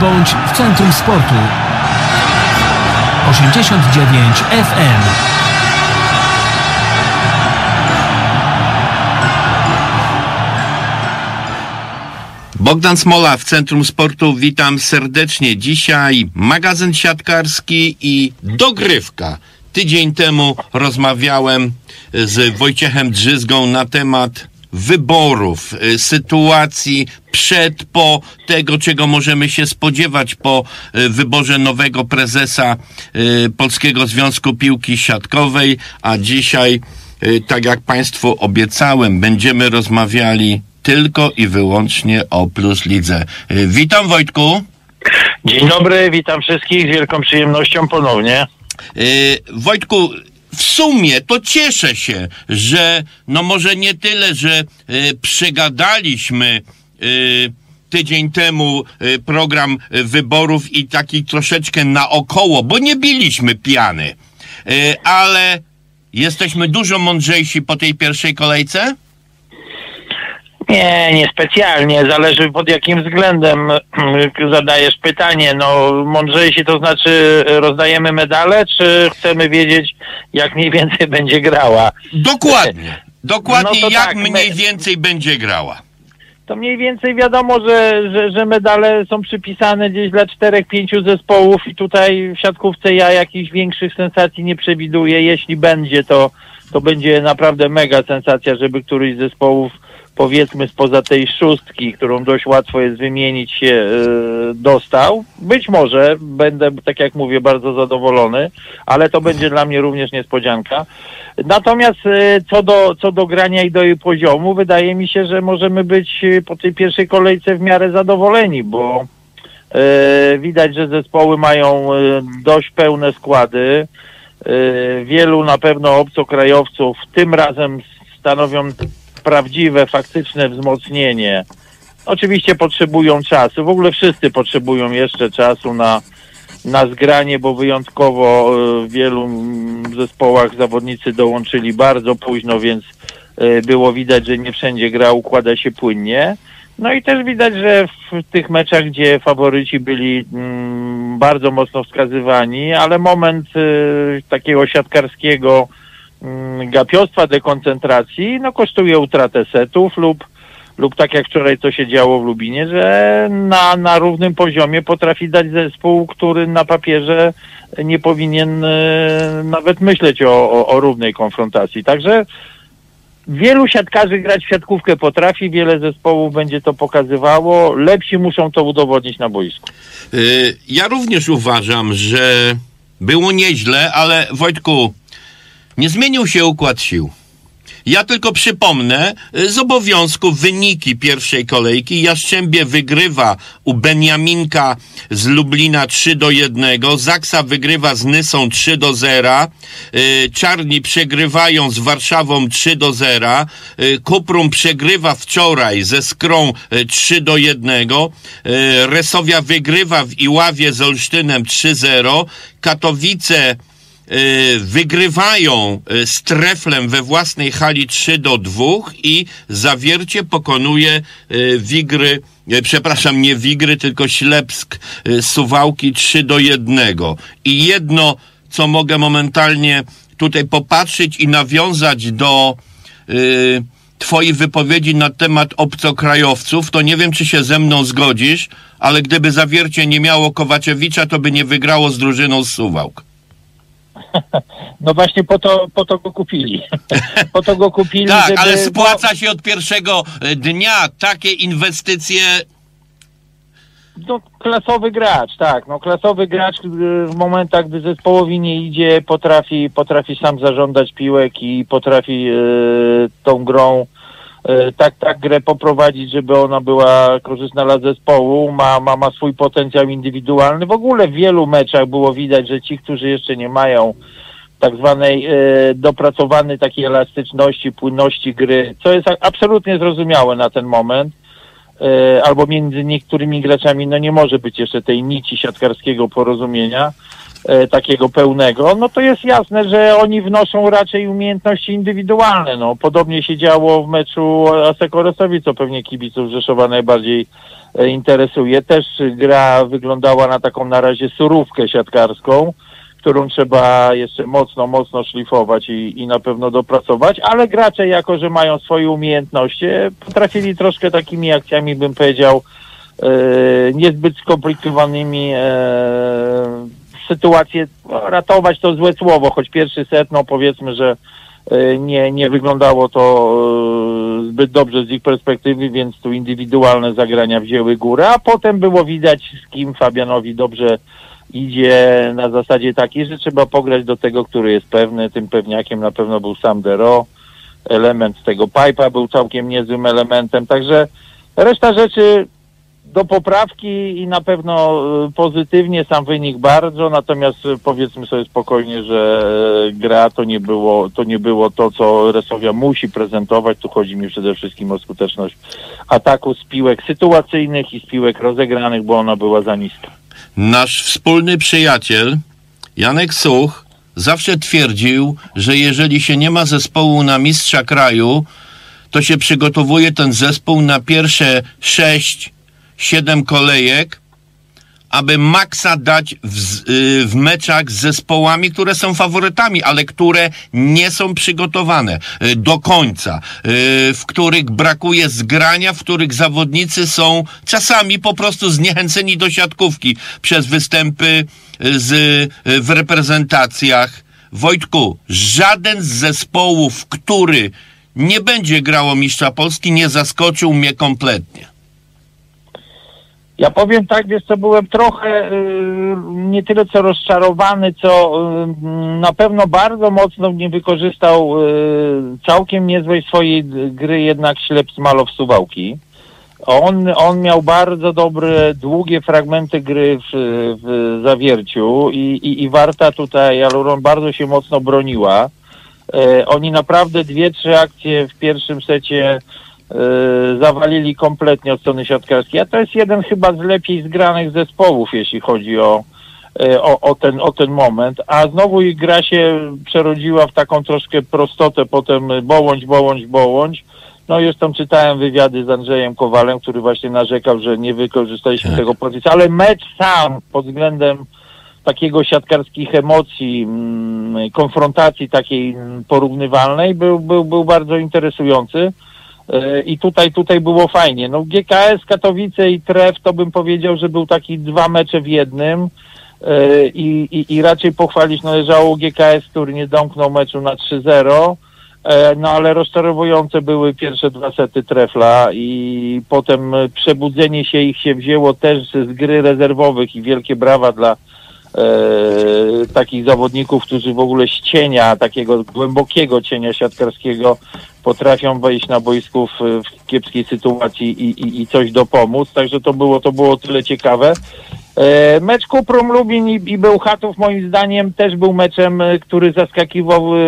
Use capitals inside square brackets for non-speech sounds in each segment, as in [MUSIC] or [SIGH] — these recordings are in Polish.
bądź w centrum sportu. 89 FM. Bogdan Smola w Centrum Sportu, witam serdecznie. Dzisiaj magazyn siatkarski i dogrywka. Tydzień temu rozmawiałem z Wojciechem Drzyzgą na temat wyborów, y, sytuacji przed, po tego, czego możemy się spodziewać po y, wyborze nowego prezesa y, Polskiego Związku Piłki Siatkowej, a dzisiaj, tak jak Państwu obiecałem, będziemy rozmawiali tylko i wyłącznie o Plus Lidze. Witam Wojtku. Dzień dobry, witam wszystkich z wielką przyjemnością ponownie. Wojtku, w sumie to cieszę się, że no może nie tyle, że y, przegadaliśmy y, tydzień temu y, program wyborów i taki troszeczkę naokoło, bo nie biliśmy piany, ale jesteśmy dużo mądrzejsi po tej pierwszej kolejce? Nie, niespecjalnie. Zależy pod jakim względem [CLEARS THROAT] zadajesz pytanie. No, mądrzejsi to znaczy rozdajemy medale, czy chcemy wiedzieć, jak mniej więcej [LAUGHS] będzie grała? Dokładnie. [LAUGHS] Dokładnie no jak tak, mniej me... więcej będzie grała. To mniej więcej wiadomo, że, że, że medale są przypisane gdzieś dla czterech, pięciu zespołów i tutaj w siatkówce ja jakichś większych sensacji nie przewiduję. Jeśli będzie, to, to będzie naprawdę mega sensacja, żeby któryś z zespołów powiedzmy spoza tej szóstki, którą dość łatwo jest wymienić się, yy, dostał. Być może będę, tak jak mówię, bardzo zadowolony, ale to będzie dla mnie również niespodzianka. Natomiast yy, co, do, co do grania i do jej poziomu, wydaje mi się, że możemy być y, po tej pierwszej kolejce w miarę zadowoleni, bo widać, że zespoły mają dość pełne składy. Wielu na pewno obcokrajowców tym razem stanowią prawdziwe, faktyczne wzmocnienie. Oczywiście potrzebują czasu. W ogóle wszyscy potrzebują jeszcze czasu na, na zgranie, bo wyjątkowo e, w wielu zespołach zawodnicy dołączyli bardzo późno, więc e, było widać, że nie wszędzie gra układa się płynnie. No i też widać, że w tych meczach, gdzie faworyci byli mm, bardzo mocno wskazywani, ale moment y, takiego siatkarskiego Mm, gapiostwa, dekoncentracji, no kosztuje utratę setów lub, lub tak jak wczoraj to się działo w Lubinie, że na, na równym poziomie potrafi dać zespół, który na papierze nie powinien e, nawet myśleć o, o, o równej konfrontacji. Także wielu siatkarzy grać w siatkówkę potrafi, wiele zespołów będzie to pokazywało. Lepsi muszą to udowodnić na boisku. Y, ja również uważam, że było nieźle, ale Wojtku, nie zmienił się układ sił. Ja tylko przypomnę y, z obowiązku wyniki pierwszej kolejki. Jaszczębie wygrywa u Beniaminka z Lublina 3 do 1. Zaksa wygrywa z Nysą 3 do 0. Y, Czarni przegrywają z Warszawą 3 do 0. Y, Kuprum przegrywa wczoraj ze Skrą 3 do 1. Resowia wygrywa w Iławie z Olsztynem 3-0. Katowice wygrywają y, z Treflem we własnej hali 3 do 2 i Zawiercie pokonuje y, Wigry, przepraszam, nie Wigry, tylko Ślepsk Suwałki 3 do 1. I jedno, co mogę momentalnie tutaj popatrzeć i nawiązać do y, Twojej wypowiedzi na temat obcokrajowców, to nie wiem, czy się ze mną zgodzisz, ale gdyby Zawiercie nie miało Kowaczewicza, to by nie wygrało z drużyną z Suwałk. [LAUGHS] No właśnie po to, po to go kupili. [LAUGHS] Po to go kupili. tak, żeby... ale spłaca się od pierwszego e, dnia takie inwestycje. No, klasowy gracz, tak. No, klasowy gracz w momentach, gdy zespołowi nie idzie, potrafi, potrafi sam zażądać piłek i potrafi yy, tą grą tak, tak grę poprowadzić, żeby ona była korzystna dla zespołu, ma, ma, ma swój potencjał indywidualny. W ogóle w wielu meczach było widać, że ci, którzy jeszcze nie mają tak zwanej e, dopracowanej takiej elastyczności, płynności gry, co jest absolutnie zrozumiałe na ten moment, e, albo między niektórymi graczami, no nie może być jeszcze tej nici siatkarskiego porozumienia, takiego pełnego, no to jest jasne, że oni wnoszą raczej umiejętności indywidualne. No, podobnie się działo w meczu Asekorosowi, co pewnie kibiców Rzeszowa najbardziej e, interesuje. Też gra wyglądała na taką na razie surówkę siatkarską, którą trzeba jeszcze mocno, mocno szlifować i, i na pewno dopracować, ale gracze jako, że mają swoje umiejętności, potrafili troszkę takimi akcjami, bym powiedział, e, niezbyt skomplikowanymi e, sytuacje, no, ratować to złe słowo, choć pierwszy set, no powiedzmy, że e, nie, nie wyglądało to e, zbyt dobrze z ich perspektywy, więc tu indywidualne zagrania wzięły górę, a potem było widać, z kim Fabianowi dobrze idzie na zasadzie takiej, że trzeba pograć do tego, który jest pewny. Tym pewniakiem na pewno był sam Dero. Element tego pipa był całkiem niezłym elementem. Także reszta rzeczy do poprawki i na pewno y, pozytywnie sam wynik bardzo, natomiast y, powiedzmy sobie spokojnie, że y, gra to nie było to, nie było to co Resowia musi prezentować. Tu chodzi mi przede wszystkim o skuteczność ataku z piłek sytuacyjnych i z piłek rozegranych, bo ona była za niska. Nasz wspólny przyjaciel Janek Such zawsze twierdził, że jeżeli się nie ma zespołu na mistrza kraju, to się przygotowuje ten zespół na pierwsze sześć, siedem kolejek, aby maksa dać w, y, w meczach z zespołami, które są faworytami, ale które nie są przygotowane y, do końca, y, w których brakuje zgrania, w których zawodnicy są czasami po prostu zniechęceni do siatkówki przez występy z, w reprezentacjach. Wojtku, żaden z zespołów, który nie będzie grał o mistrza Polski, nie zaskoczył mnie kompletnie. Ja powiem tak, wiesz co, byłem trochę y, nie tyle co rozczarowany, co y, na pewno bardzo mocno nie wykorzystał y, całkiem niezłej swojej gry jednak ślep Smalow Suwałki. On, on miał bardzo dobre, długie fragmenty gry w, w zawierciu i, i, i Warta tutaj, Aluron bardzo się mocno broniła. Oni naprawdę dwie, trzy akcje w pierwszym secie zawalili kompletnie od strony siatkarskiej, a to jest jeden chyba z lepiej zgranych zespołów, jeśli chodzi o, e, o, o, ten, o ten moment, a znowu ich gra się przerodziła w taką troszkę prostotę, potem bołądź, bołądź, bołądź. No już tam czytałem wywiady z Andrzejem Kowalem, który właśnie narzekał, że nie wykorzystaliśmy Tak. tego pozycji, ale mecz sam pod względem takiego siatkarskich emocji, mm, konfrontacji takiej porównywalnej był, był, był bardzo interesujący. E, I tutaj, tutaj było fajnie. No GKS, Katowice i Tref to bym powiedział, że był taki dwa mecze w jednym. E, I, i, I raczej pochwalić należało GKS, który nie domknął meczu na 3-0. E, No ale rozczarowujące były pierwsze dwa sety trefla i potem przebudzenie się ich się wzięło też z gry rezerwowych i wielkie brawa dla e, takich zawodników, którzy w ogóle z cienia, takiego głębokiego cienia siatkarskiego potrafią wejść na boisku w, w kiepskiej sytuacji i, i, i coś dopomóc. Także to było, to było tyle ciekawe. E, mecz Kuprum Lubin i, i Bełchatów moim zdaniem też był meczem, e, który zaskakiwał e,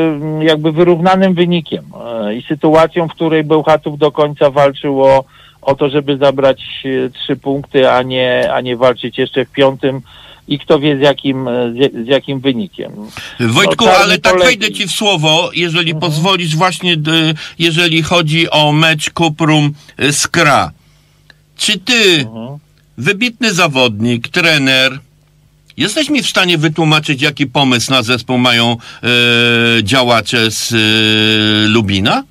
jakby wyrównanym wynikiem e, i sytuacją, w której Bełchatów do końca walczył o, o to, żeby zabrać e, trzy punkty, a nie, a nie walczyć jeszcze w piątym i kto wie z jakim, e, z, jakim wynikiem. Wojtku, No, ale tak poleci. wejdę ci w słowo, jeżeli Mhm. pozwolisz, właśnie jeżeli chodzi o mecz Kuprum Skra. Czy ty, Mhm. wybitny zawodnik, trener, jesteś mi w stanie wytłumaczyć, jaki pomysł na zespół mają e, działacze z e, Lubina?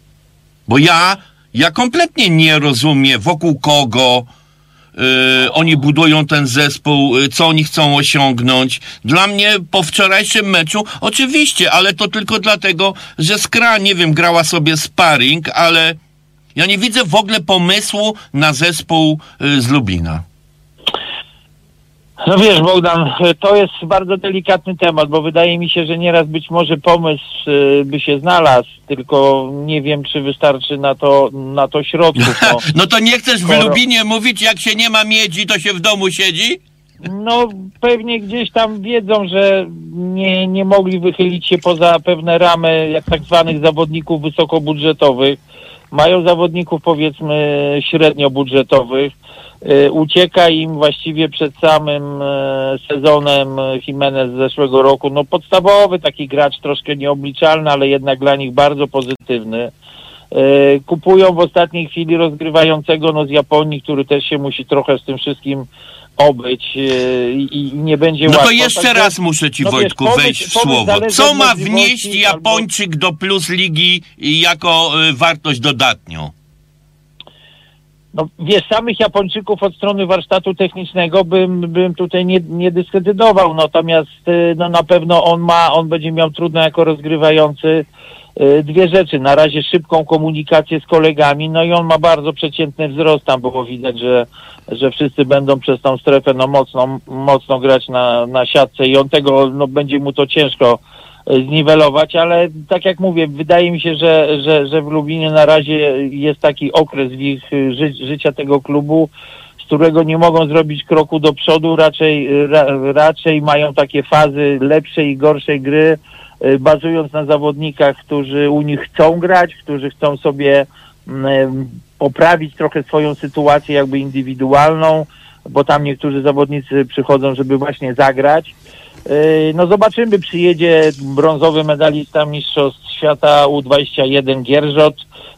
Bo ja, ja kompletnie nie rozumiem, wokół kogo y, oni budują ten zespół, y, co oni chcą osiągnąć. Dla mnie po wczorajszym meczu, oczywiście, ale to tylko dlatego, że Skra, nie wiem, grała sobie sparring, ale ja nie widzę w ogóle pomysłu na zespół y, z Lubina. No wiesz, Bogdan, to jest bardzo delikatny temat, bo wydaje mi się, że nieraz być może pomysł y, by się znalazł, tylko nie wiem, czy wystarczy na to, na to środków. No, [LAUGHS] No to nie chcesz w Lubinie mówić, jak się nie ma miedzi, to się w domu siedzi? no pewnie gdzieś tam wiedzą, że nie, nie mogli wychylić się poza pewne ramy jak tak zwanych zawodników wysokobudżetowych. Mają zawodników powiedzmy średnio budżetowych. Y, Ucieka im właściwie przed samym e, sezonem Jimenez z zeszłego roku. No podstawowy taki gracz, troszkę nieobliczalny, ale jednak dla nich bardzo pozytywny. Y, Kupują w ostatniej chwili rozgrywającego no, z Japonii, który też się musi trochę z tym wszystkim obyć y, i, i nie będzie No łatwo. to jeszcze Także- raz muszę ci no Wojtku wejść w słowo. Co ma wnieść albo- Japończyk do plus ligi jako y, wartość dodatnią? No wiesz, samych Japończyków od strony warsztatu technicznego bym, bym tutaj nie, nie dyskredytował, natomiast y, no, na pewno on ma, on będzie miał trudno jako rozgrywający dwie rzeczy. Na razie szybką komunikację z kolegami, no i on ma bardzo przeciętny wzrost, tam było widać, że, że wszyscy będą przez tą strefę no, mocno, mocno grać na, na siatce i on tego, no będzie mu to ciężko y, zniwelować, ale tak jak mówię, wydaje mi się, że, że, że w Lublinie na razie jest taki okres w ich y, ży, życia tego klubu, z którego nie mogą zrobić kroku do przodu, raczej, y, ra, raczej mają takie fazy lepszej i gorszej gry, y, bazując na zawodnikach, którzy u nich chcą grać, którzy chcą sobie mm, poprawić trochę swoją sytuację jakby indywidualną, bo tam niektórzy zawodnicy przychodzą, żeby właśnie zagrać. Yy, No zobaczymy, przyjedzie brązowy medalista Mistrzostw Świata U21 Gierżot,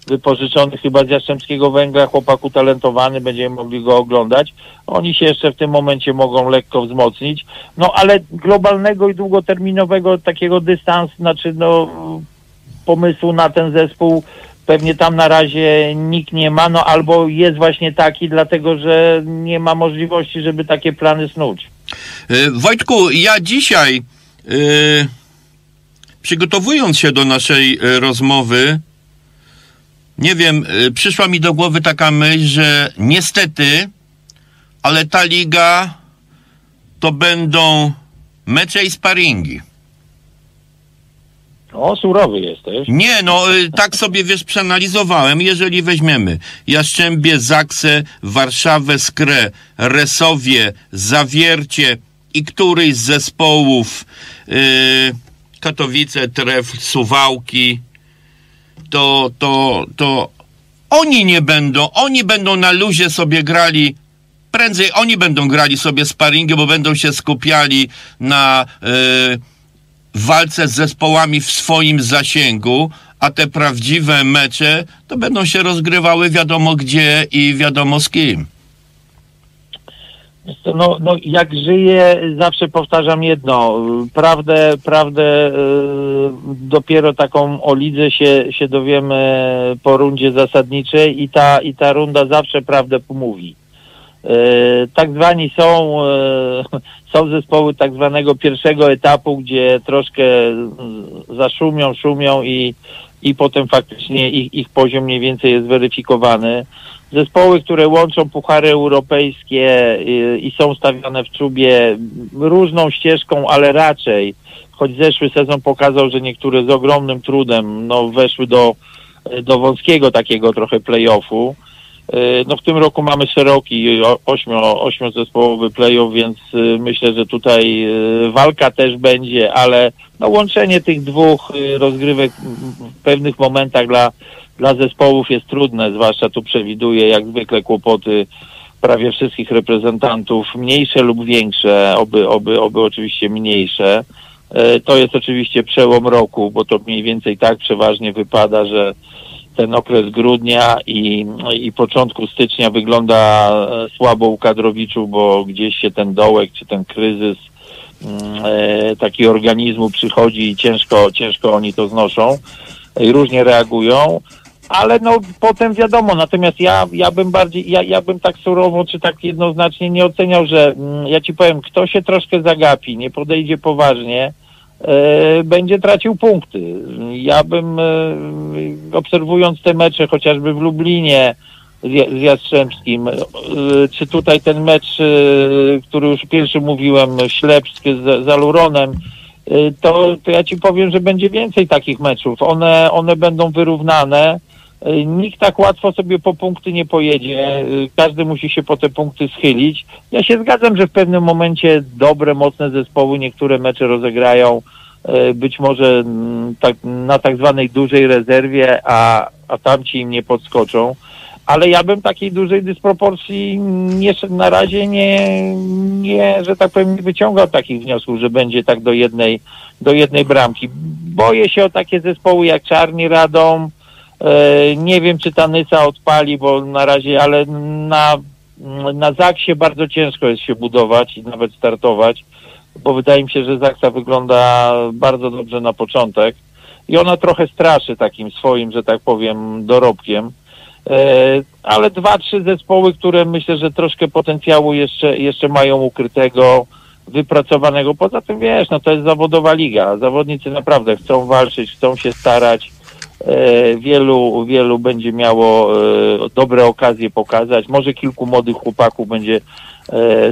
wypożyczony chyba z Jastrzębskiego Węgla, chłopak utalentowany, będziemy mogli go oglądać. Oni się jeszcze w tym momencie mogą lekko wzmocnić. No ale globalnego i długoterminowego takiego dystans, znaczy no pomysłu na ten zespół pewnie tam na razie nikt nie ma, no albo jest właśnie taki, dlatego że nie ma możliwości, żeby takie plany snuć. Y, Wojtku, ja dzisiaj, y, przygotowując się do naszej y, rozmowy, nie wiem, przyszła mi do głowy taka myśl, że niestety, ale ta liga to będą mecze i sparingi. O, surowy jesteś. Nie, no y, tak sobie wiesz, przeanalizowałem. Jeżeli weźmiemy Jastrzębie, Zaksę, Warszawę, Skrę, Resowie, Zawiercie i któryś z zespołów y, Katowice, Tref, Suwałki, to, to, to oni nie będą, oni będą na luzie sobie grali prędzej oni będą grali sobie sparingi, bo będą się skupiali na y, walce z zespołami w swoim zasięgu, a te prawdziwe mecze to będą się rozgrywały wiadomo gdzie i wiadomo z kim. No, no jak żyję, zawsze powtarzam jedno. Prawdę, prawdę yy, dopiero taką o lidze się, się dowiemy po rundzie zasadniczej i ta, i ta runda zawsze prawdę pomówi. Yy, tak zwani są, yy, [LAUGHS] są zespoły tak zwanego pierwszego etapu, gdzie troszkę zaszumią, szumią i, i potem faktycznie ich, ich poziom mniej więcej jest weryfikowany. Zespoły, które łączą puchary europejskie y, i są stawiane w czubie różną ścieżką, ale raczej, choć zeszły sezon pokazał, że niektóre z ogromnym trudem no, weszły do, do wąskiego takiego trochę play-offu. Y, No w tym roku mamy szeroki ośmio, ośmiozespołowy play-off, więc y, myślę, że tutaj y, walka też będzie, ale no łączenie tych dwóch rozgrywek w pewnych momentach dla, dla zespołów jest trudne, zwłaszcza tu przewiduje jak zwykle kłopoty prawie wszystkich reprezentantów, mniejsze lub większe, oby, oby, oby oczywiście mniejsze. E, To jest oczywiście przełom roku, bo to mniej więcej tak przeważnie wypada, że ten okres grudnia i, i początku stycznia wygląda e, słabo u kadrowiczów, bo gdzieś się ten dołek czy ten kryzys mm, e, taki organizmu przychodzi i ciężko, ciężko oni to znoszą i różnie reagują. Ale no potem wiadomo, natomiast ja, ja bym bardziej, ja, ja bym tak surowo czy tak jednoznacznie nie oceniał, że mm, ja ci powiem, kto się troszkę zagapi, nie podejdzie poważnie, będzie tracił punkty. Ja bym, e, obserwując te mecze, chociażby w Lublinie z, Ja- z Jastrzębskim, e, czy tutaj ten mecz, e, który już pierwszy mówiłem, Ślepsk z, z Aluronem, e, to, to ja ci powiem, że będzie więcej takich meczów. One, one będą wyrównane. E, Nikt tak łatwo sobie po punkty nie pojedzie. E, Każdy musi się po te punkty schylić. Ja się zgadzam, że w pewnym momencie dobre, mocne zespoły niektóre mecze rozegrają e, być może mm, tak, na tak zwanej dużej rezerwie, a, a tamci im nie podskoczą. Ale ja bym takiej dużej dysproporcji nie, na razie nie, nie, że tak powiem, nie wyciągał takich wniosków, że będzie tak do jednej, do jednej bramki. Boję się o takie zespoły jak Czarni Radom, nie wiem, czy ta Nysa odpali, bo na razie, ale na, na Zaksie bardzo ciężko jest się budować i nawet startować, bo wydaje mi się, że Zaksa wygląda bardzo dobrze na początek i ona trochę straszy takim swoim, że tak powiem, dorobkiem. E, ale dwa, trzy zespoły, które myślę, że troszkę potencjału jeszcze, jeszcze mają ukrytego, wypracowanego. Poza tym wiesz, no to jest zawodowa liga. Zawodnicy naprawdę chcą walczyć, chcą się starać. E, wielu, wielu będzie miało e, dobre okazje pokazać. Może kilku młodych chłopaków będzie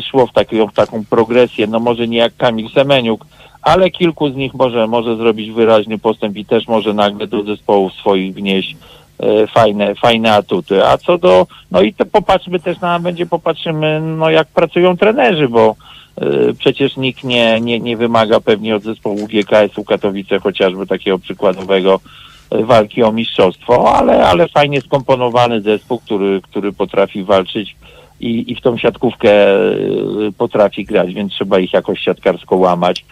szło w taką, w taką progresję. No może nie jak Kamil Semeniuk, ale kilku z nich może, może zrobić wyraźny postęp i też może nagle do zespołów swoich wnieść E, fajne, fajne atuty. A co do, no i to popatrzmy też na, będzie popatrzymy, no jak pracują trenerzy, bo przecież nikt nie, nie, nie wymaga pewnie od zespołu GKS-u Katowice chociażby takiego przykładowego walki o mistrzostwo, ale, ale fajnie skomponowany zespół, który, który potrafi walczyć i, i w tą siatkówkę y, potrafi grać, więc trzeba ich jakoś siatkarsko łamać.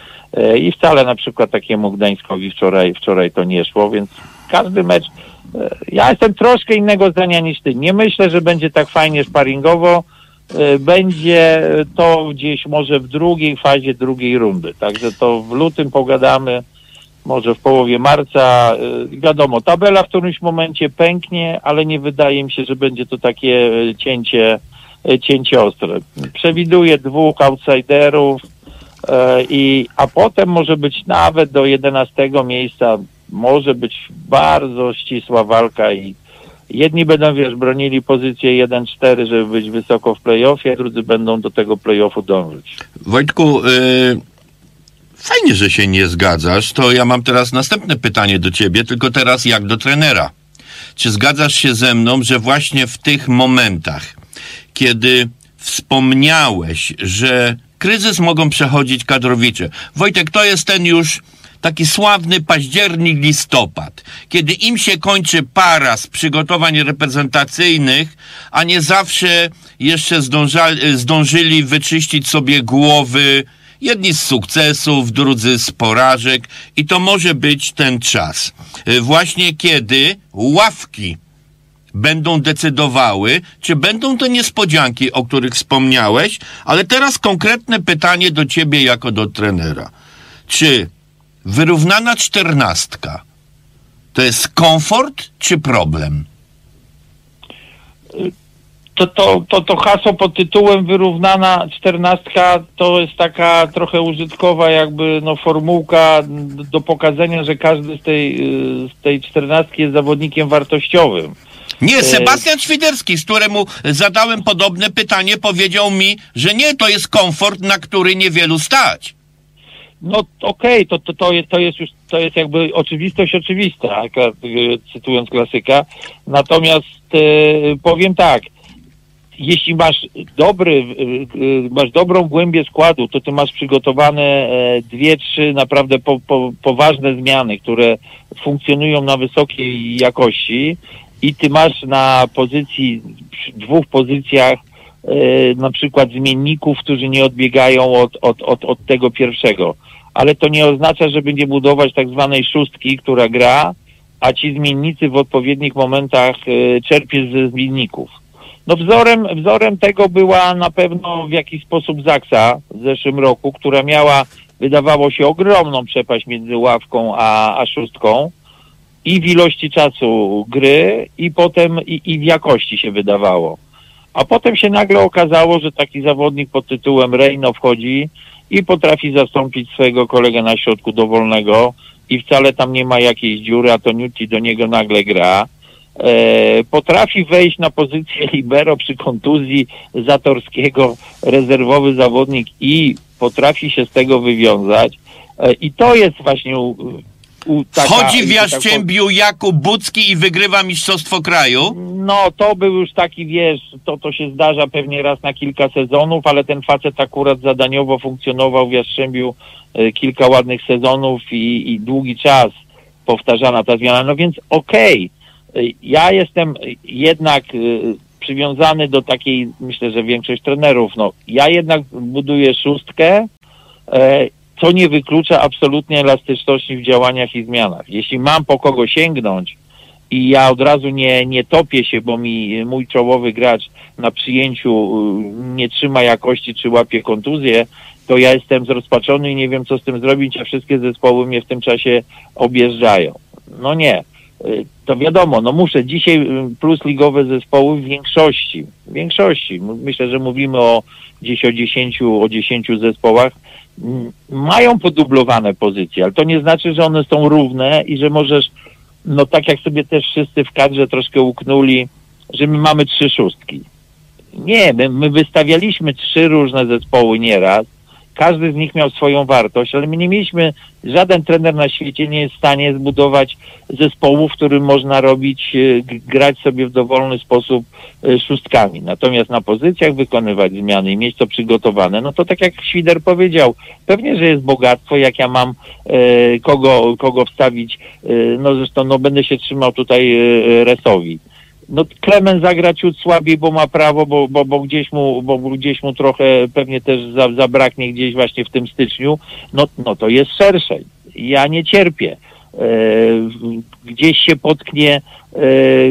I wcale na przykład takiemu Gdańskowi wczoraj, wczoraj to nie szło, więc każdy mecz ja jestem troszkę innego zdania niż ty. Nie myślę, że będzie tak fajnie sparingowo. E, będzie to gdzieś może w drugiej fazie drugiej rundy. Także to w lutym pogadamy, może w połowie marca. E, wiadomo, tabela w którymś momencie pęknie, ale nie wydaje mi się, że będzie to takie e, cięcie, cięcie ostre. Przewiduję dwóch outsiderów, i, a potem może być nawet do 11 miejsca może być bardzo ścisła walka i jedni będą, wiesz, bronili pozycję 1-4, żeby być wysoko w playoffie, drudzy będą do tego playoffu dążyć. Wojtku, fajnie, że się nie zgadzasz, to ja mam teraz następne pytanie do ciebie, tylko teraz jak do trenera. Czy zgadzasz się ze mną, że właśnie w tych momentach, kiedy wspomniałeś, że kryzys mogą przechodzić kadrowicze. Wojtek, to jest ten już taki sławny październik, listopad, kiedy im się kończy para z przygotowań reprezentacyjnych, a nie zawsze jeszcze zdążyli wyczyścić sobie głowy, jedni z sukcesów, drudzy z porażek i to może być ten czas. Y, właśnie kiedy ławki będą decydowały, czy będą to niespodzianki, o których wspomniałeś, ale teraz konkretne pytanie do ciebie jako do trenera. Czy Wyrównana czternastka to jest komfort czy problem? To, to, to, to hasło pod tytułem wyrównana czternastka to jest taka trochę użytkowa jakby no formułka do pokazania, że każdy z tej, z tej czternastki jest zawodnikiem wartościowym. Nie, e, Sebastian Świderski, z któremu zadałem podobne pytanie, powiedział mi, że nie, to jest komfort, na który niewielu stać. No okej, okay, to, to, to, jest, to jest już, to jest jakby oczywistość oczywista, cytując klasyka. Natomiast e, powiem tak, jeśli masz dobry, e, masz dobrą głębię składu, to ty masz przygotowane e, dwie, trzy naprawdę po, po, poważne zmiany, które funkcjonują na wysokiej jakości i ty masz na pozycji, dwóch pozycjach na przykład zmienników, którzy nie odbiegają od, od, od, od tego pierwszego ale to nie oznacza, żeby nie budować tak zwanej szóstki, która gra, a ci zmiennicy w odpowiednich momentach czerpie ze zmienników. No wzorem, wzorem tego była na pewno w jakiś sposób Zaksa w zeszłym roku, która miała, wydawało się, ogromną przepaść między ławką a, a szóstką i w ilości czasu gry i potem i, i w jakości się wydawało. A potem się nagle okazało, że taki zawodnik pod tytułem Reino wchodzi, i potrafi zastąpić swojego kolegę na środku dowolnego i wcale tam nie ma jakiejś dziury, a to Newty do niego nagle gra. E, potrafi wejść na pozycję libero przy kontuzji Zatorskiego, rezerwowy zawodnik i potrafi się z tego wywiązać. E, I to jest właśnie u, taka, Wchodzi w Jaszczębiu tak, Jakub Bucki i wygrywa Mistrzostwo Kraju? No, to był już taki, wiesz, to, to się zdarza pewnie raz na kilka sezonów, ale ten facet akurat zadaniowo funkcjonował w Jastrzębiu e, kilka ładnych sezonów i, i długi czas powtarzana ta zmiana. No więc okej, Y, Ja jestem jednak y, przywiązany do takiej, myślę, że większość trenerów, no ja jednak buduję szóstkę, e, co nie wyklucza absolutnie elastyczności w działaniach i zmianach. Jeśli mam po kogo sięgnąć i ja od razu nie, nie topię się, bo mi mój czołowy gracz na przyjęciu y, nie trzyma jakości czy łapie kontuzję, to ja jestem zrozpaczony i nie wiem, co z tym zrobić, a wszystkie zespoły mnie w tym czasie objeżdżają. No nie. Y, To wiadomo, no muszę dzisiaj y, plus ligowe zespoły w większości, w większości, myślę, że mówimy o gdzieś o 10, o 10 zespołach, mają podublowane pozycje, ale to nie znaczy, że one są równe i że możesz, no tak jak sobie też wszyscy w kadrze troszkę uknuli, że my mamy trzy szóstki. Nie, my, my wystawialiśmy trzy różne zespoły nieraz. Każdy z nich miał swoją wartość, ale my nie mieliśmy, żaden trener na świecie nie jest w stanie zbudować zespołu, w którym można robić, e, grać sobie w dowolny sposób e, szóstkami. Natomiast na pozycjach wykonywać zmiany i mieć to przygotowane, no to tak jak Świder powiedział, pewnie, że jest bogactwo, jak ja mam e, kogo, kogo wstawić, no zresztą no będę się trzymał tutaj Resowi no Klemen zagra ciut słabiej, bo ma prawo, bo, bo, bo, gdzieś, mu, bo gdzieś mu trochę pewnie też za, zabraknie gdzieś właśnie w tym styczniu, no, no to jest szerszej. Ja nie cierpię. E, gdzieś się potknie e,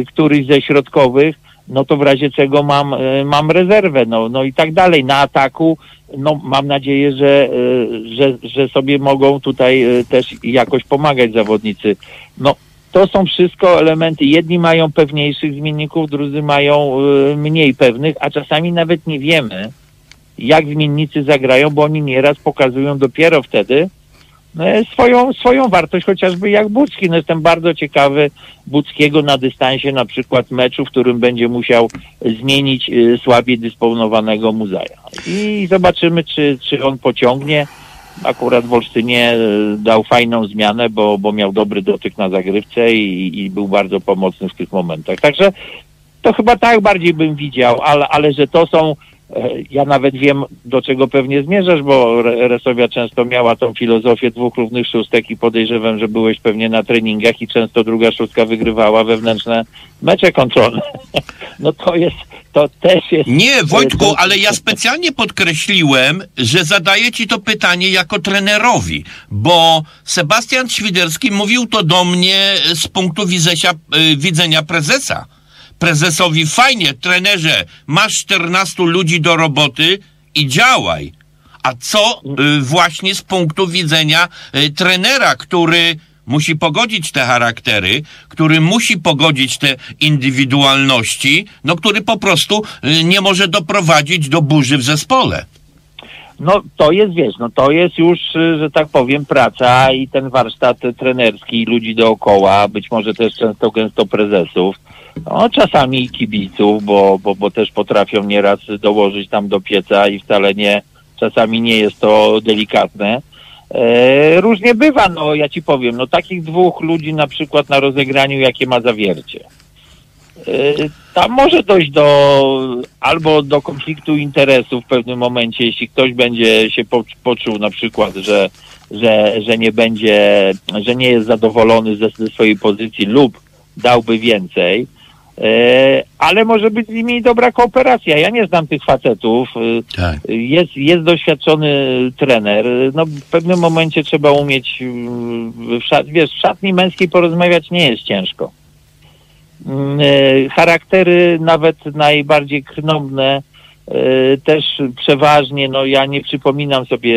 któryś ze środkowych, no to w razie czego mam, e, mam rezerwę, no, no i tak dalej. Na ataku, no mam nadzieję, że, e, że, że sobie mogą tutaj e, też jakoś pomagać zawodnicy. No to są wszystko elementy. Jedni mają pewniejszych zmienników, drudzy mają y, mniej pewnych, a czasami nawet nie wiemy, jak zmiennicy zagrają, bo oni nieraz pokazują dopiero wtedy e, swoją, swoją wartość, chociażby jak Bucki. No jestem bardzo ciekawy Buckiego na dystansie na przykład meczu, w którym będzie musiał zmienić y, słabiej dysponowanego Muzaja. I zobaczymy, czy, czy on pociągnie. Akurat w Olsztynie e, dał fajną zmianę, bo, bo miał dobry dotyk na zagrywce i, i był bardzo pomocny w tych momentach. Także to chyba tak bardziej bym widział, ale, ale że to są, ja nawet wiem do czego pewnie zmierzasz, bo Re- Resowia często miała tą filozofię dwóch równych szóstek i podejrzewam, że byłeś pewnie na treningach i często druga szóstka wygrywała wewnętrzne mecze kontrolne. [LAUGHS] No to jest, to też jest... Nie, Wojtku, ale ja specjalnie podkreśliłem, że zadaję ci to pytanie jako trenerowi, bo Sebastian Świderski mówił to do mnie z punktu widzenia, y, widzenia prezesa. Prezesowi fajnie, trenerze, masz 14 ludzi do roboty i działaj. A co y, właśnie z punktu widzenia y, trenera, który musi pogodzić te charaktery, który musi pogodzić te indywidualności, no który po prostu y, nie może doprowadzić do burzy w zespole. No to jest, wiesz, no to jest już, y, że tak powiem, praca i ten warsztat trenerski ludzi dookoła, być może też często gęsto prezesów, no czasami kibiców, bo, bo, bo też potrafią nieraz dołożyć tam do pieca i wcale nie, czasami nie jest to delikatne. E, różnie bywa, no ja ci powiem, no takich dwóch ludzi na przykład na rozegraniu, jakie ma zawiercie. E, Tam może dojść do albo do konfliktu interesów w pewnym momencie, jeśli ktoś będzie się po, poczuł na przykład, że, że, że nie będzie, że nie jest zadowolony ze, ze swojej pozycji lub dałby więcej, e, ale może być z nimi dobra kooperacja. Ja nie znam tych facetów. e, Tak. jest, jest doświadczony trener. No, w pewnym momencie trzeba umieć, w szat, wiesz, w szatni męskiej porozmawiać nie jest ciężko. Mm, e, Charaktery nawet najbardziej krnąbne e, też przeważnie, no ja nie przypominam sobie,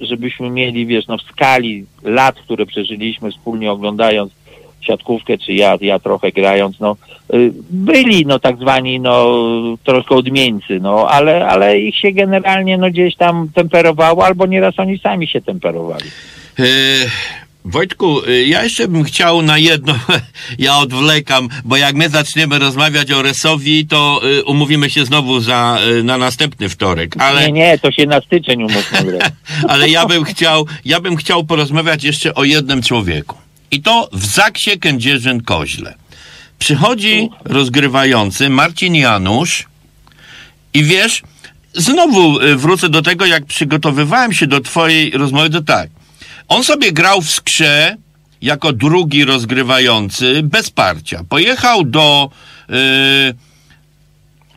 żebyśmy mieli, wiesz, no w skali lat, które przeżyliśmy wspólnie oglądając siatkówkę, czy ja, ja trochę grając, no y, byli no tak zwani no troszkę odmieńcy, no ale, ale ich się generalnie no gdzieś tam temperowało, albo nieraz oni sami się temperowali. Wojtku, e, ja jeszcze bym chciał na jedno, [LAUGHS] ja odwlekam, bo jak my zaczniemy rozmawiać o Resowi, to e, umówimy się znowu za, e, na następny wtorek, ale... Nie, nie, to się na styczeń umówmy [LAUGHS] ale ja bym chciał, ja bym chciał porozmawiać jeszcze o jednym człowieku. I to w Zaksie Kędzierzyn-Koźle. Przychodzi rozgrywający Marcin Janusz i wiesz, znowu y, wrócę do tego, jak przygotowywałem się do twojej rozmowy, to tak. On sobie grał w skrze jako drugi rozgrywający bez parcia. Pojechał do y,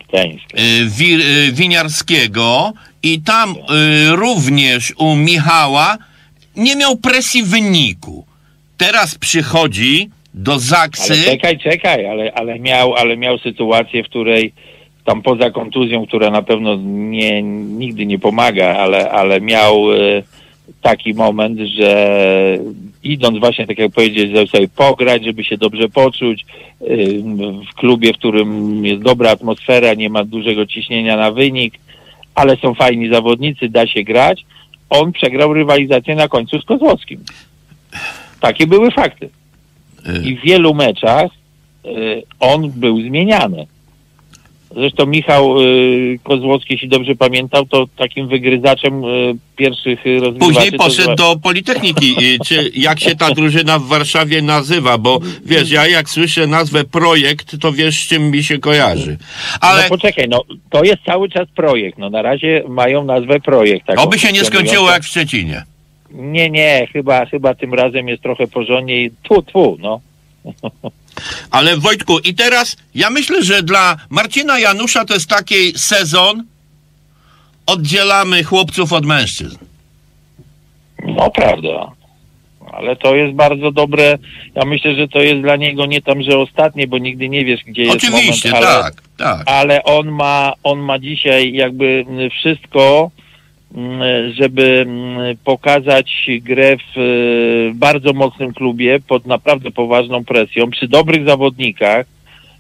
Gdańsk. y, wi, y, Winiarskiego i tam y, również u Michała nie miał presji wyniku. Teraz przychodzi do Zaksy. Ale czekaj, czekaj, ale, ale, miał, ale miał sytuację, w której tam poza kontuzją, która na pewno nie, nigdy nie pomaga, ale, ale miał e, taki moment, że idąc właśnie, tak jak powiedzieć, żeby sobie pograć, żeby się dobrze poczuć, e, w klubie, w którym jest dobra atmosfera, nie ma dużego ciśnienia na wynik, ale są fajni zawodnicy, da się grać, on przegrał rywalizację na końcu z Kozłowskim. Takie były fakty. Y, I w wielu meczach y, on był zmieniany. Zresztą Michał y, Kozłowski, jeśli dobrze pamiętał, to takim wygryzaczem y, pierwszych rozgrywaczy... Później poszedł do Politechniki. Czy, jak się ta drużyna w Warszawie nazywa? Bo wiesz, ja jak słyszę nazwę projekt, to wiesz, z czym mi się kojarzy. Ale No poczekaj, no to jest cały czas projekt. No na razie mają nazwę projekt. taką oby się nie skończyło jak w Szczecinie. Nie, nie, chyba, chyba tym razem jest trochę porządniej. Tu, tu, no. [LAUGHS] Ale Wojtku, i teraz ja myślę, że dla Marcina Janusza to jest taki sezon, oddzielamy chłopców od mężczyzn. No prawda. Ale to jest bardzo dobre. Ja myślę, że to jest dla niego nie tam, że ostatnie, bo nigdy nie wiesz, gdzie jest Oczywiście, moment, ale, tak, tak. ale on ma, on ma dzisiaj jakby wszystko, żeby mm, pokazać grę w e, bardzo mocnym klubie pod naprawdę poważną presją, przy dobrych zawodnikach,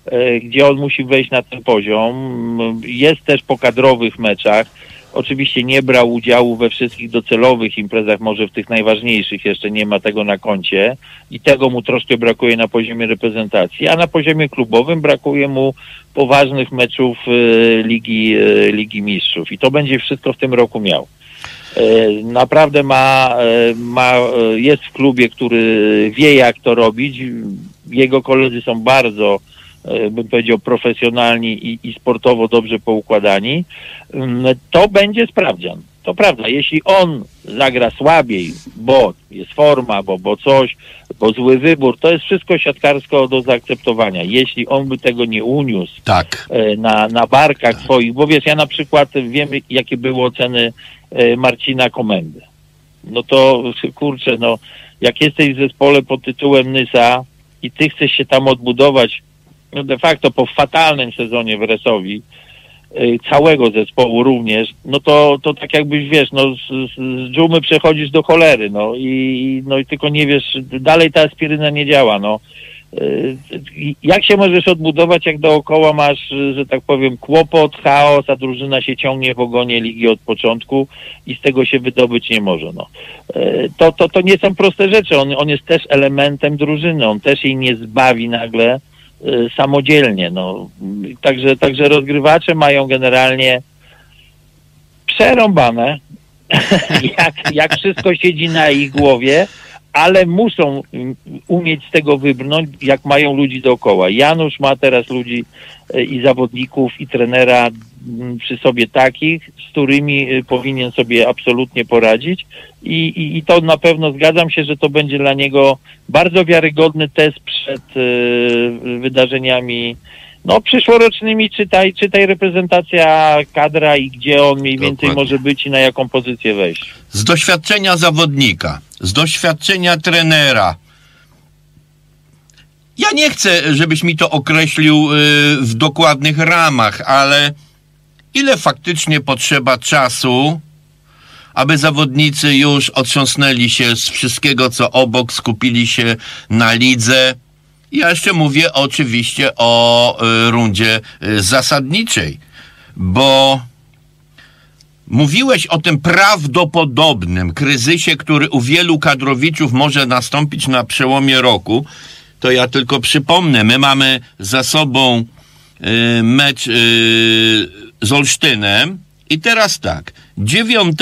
e, gdzie on musi wejść na ten poziom. Mm, Jest też po kadrowych meczach. Oczywiście nie brał udziału we wszystkich docelowych imprezach, może w tych najważniejszych jeszcze nie ma tego na koncie i tego mu troszkę brakuje na poziomie reprezentacji, a na poziomie klubowym brakuje mu poważnych meczów e, Ligi, e, Ligi Mistrzów i to będzie wszystko w tym roku miał. E, Naprawdę ma, ma, jest w klubie, który wie jak to robić. Jego koledzy są bardzo, bym powiedział, profesjonalni i, i sportowo dobrze poukładani. Mm, To będzie sprawdzian. To prawda, jeśli on zagra słabiej, bo jest forma, bo, bo coś, bo zły wybór, to jest wszystko siatkarsko do zaakceptowania. Jeśli on by tego nie uniósł, Tak. e, na, na barkach swoich, bo wiesz, ja na przykład wiem, jakie były oceny e, Marcina Komendy. No to kurczę, no jak jesteś w zespole pod tytułem Nysa i ty chcesz się tam odbudować, de facto po fatalnym sezonie w Resowi, e, całego zespołu również, no to, to tak jakbyś, wiesz, no z, z, dżumy przechodzisz do cholery, no i, no i tylko nie wiesz, dalej ta aspiryna nie działa, no. Y, Jak się możesz odbudować, jak dookoła masz, y, że tak powiem, kłopot, chaos, a drużyna się ciągnie w ogonie ligi od początku i z tego się wydobyć nie może. No. Y, To, to, to nie są proste rzeczy. On, on jest też elementem drużyny. On też jej nie zbawi nagle y, samodzielnie. No. Także, także rozgrywacze mają generalnie przerąbane, [LAUGHS] jak, jak wszystko siedzi na ich głowie, ale muszą mm, umieć z tego wybrnąć, jak mają ludzi dookoła. Janusz ma teraz ludzi e, i zawodników, i trenera przy sobie takich, z którymi e, powinien sobie absolutnie poradzić i, i, i to na pewno zgadzam się, że to będzie dla niego bardzo wiarygodny test przed e, wydarzeniami no przyszłorocznymi, czytaj, czytaj reprezentacja kadra i gdzie on mniej więcej Dokładnie. może być i na jaką pozycję wejść. Z doświadczenia zawodnika, z doświadczenia trenera. Ja nie chcę, żebyś mi to określił y, w dokładnych ramach, ale ile faktycznie potrzeba czasu, aby zawodnicy już otrząsnęli się z wszystkiego, co obok, skupili się na lidze. Ja jeszcze mówię oczywiście o y, rundzie y, zasadniczej, bo Mówiłeś o tym prawdopodobnym kryzysie, który u wielu kadrowiczów może nastąpić na przełomie roku. To ja tylko przypomnę, my mamy za sobą mecz y, z Olsztynem i teraz tak. 9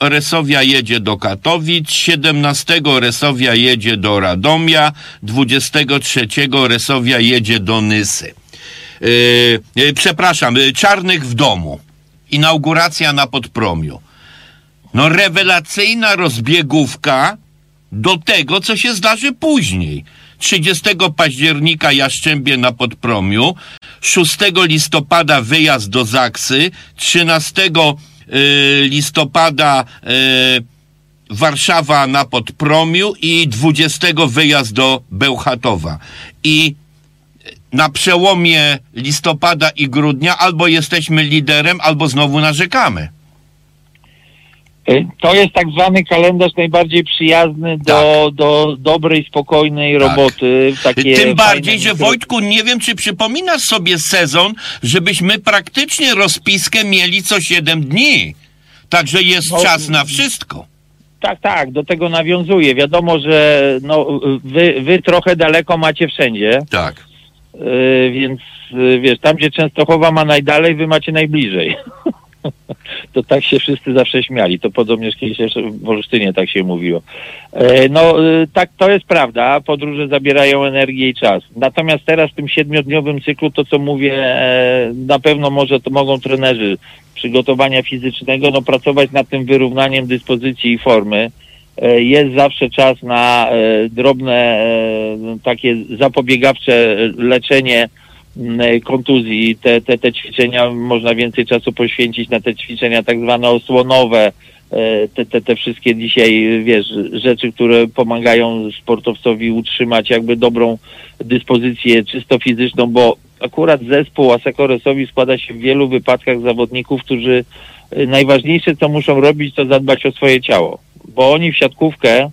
Resowia jedzie do Katowic, 17 Resowia jedzie do Radomia, 23 Resowia jedzie do Nysy. Yy, przepraszam, Czarnych w domu. Inauguracja na Podpromiu. No rewelacyjna rozbiegówka do tego, co się zdarzy później. 30 października Jaszczębie na Podpromiu, 6 listopada wyjazd do Zaksy, 13 y, listopada y, Warszawa na Podpromiu i 20 wyjazd do Bełchatowa. I na przełomie listopada i grudnia albo jesteśmy liderem, albo znowu narzekamy. Y, To jest tak zwany kalendarz najbardziej przyjazny do, do dobrej, spokojnej Tak. roboty. Tym bardziej, że mikro- Wojtku, nie wiem, czy przypominasz sobie sezon, żebyśmy praktycznie rozpiskę mieli co 7 dni. Także jest No, czas na wszystko. Tak, tak, do tego nawiązuję. Wiadomo, że no, wy, wy trochę daleko macie wszędzie, Tak. y, więc y, wiesz, tam gdzie Częstochowa ma najdalej, wy macie najbliżej. [LAUGHS] [LAUGHS] to tak się wszyscy zawsze śmiali. To podobnież kiedyś jeszcze w Olsztynie tak się mówiło. E, No y, tak, to jest prawda. Podróże zabierają energię i czas. Natomiast teraz w tym siedmiodniowym cyklu to, co mówię, e, na pewno może to mogą trenerzy przygotowania fizycznego, no pracować nad tym wyrównaniem dyspozycji i formy. E, Jest zawsze czas na e, drobne e, takie zapobiegawcze leczenie kontuzji. Te, te, te ćwiczenia, można więcej czasu poświęcić na te ćwiczenia tak zwane osłonowe, e, te, te, te wszystkie dzisiaj, wiesz, rzeczy, które pomagają sportowcowi utrzymać jakby dobrą dyspozycję czysto fizyczną, bo akurat zespół Asekoresowi składa się w wielu wypadkach zawodników, którzy e, najważniejsze, co muszą robić, to zadbać o swoje ciało, bo oni w siatkówkę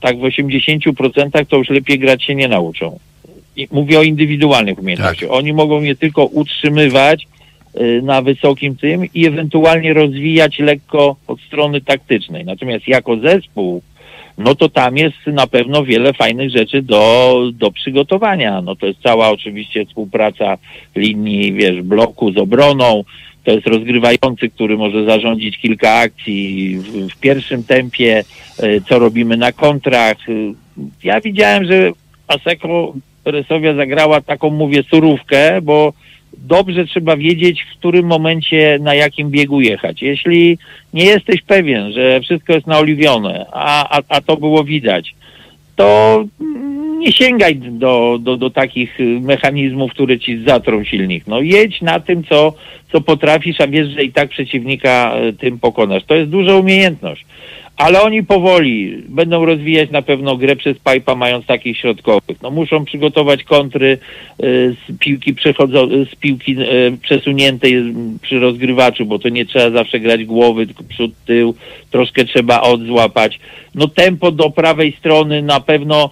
tak w 80% to już lepiej grać się nie nauczą. Mówię o indywidualnych umiejętnościach. Oni mogą je tylko utrzymywać y, na wysokim tym i ewentualnie rozwijać lekko od strony taktycznej. Natomiast jako zespół, no to tam jest na pewno wiele fajnych rzeczy do, do przygotowania. No to jest cała oczywiście współpraca linii, wiesz, bloku z obroną, to jest rozgrywający, który może zarządzić kilka akcji w, w pierwszym tempie, y, co robimy na kontrach. Y, Ja widziałem, że Aseko Resowia zagrała taką, mówię, surówkę, bo dobrze trzeba wiedzieć, w którym momencie, na jakim biegu jechać. Jeśli nie jesteś pewien, że wszystko jest naoliwione, a, a, a to było widać, to nie sięgaj do, do, do takich mechanizmów, które ci zatrą silnik. No jedź na tym, co, co potrafisz, a wiesz, że i tak przeciwnika y, tym pokonasz. To jest duża umiejętność. Ale oni powoli będą rozwijać na pewno grę przez pipa, mając takich środkowych. No muszą przygotować kontry y, z piłki z piłki y, przesuniętej y, przy rozgrywaczu, bo to nie trzeba zawsze grać głowy, tylko przód, tył. Troszkę trzeba odzłapać. No tempo do prawej strony na pewno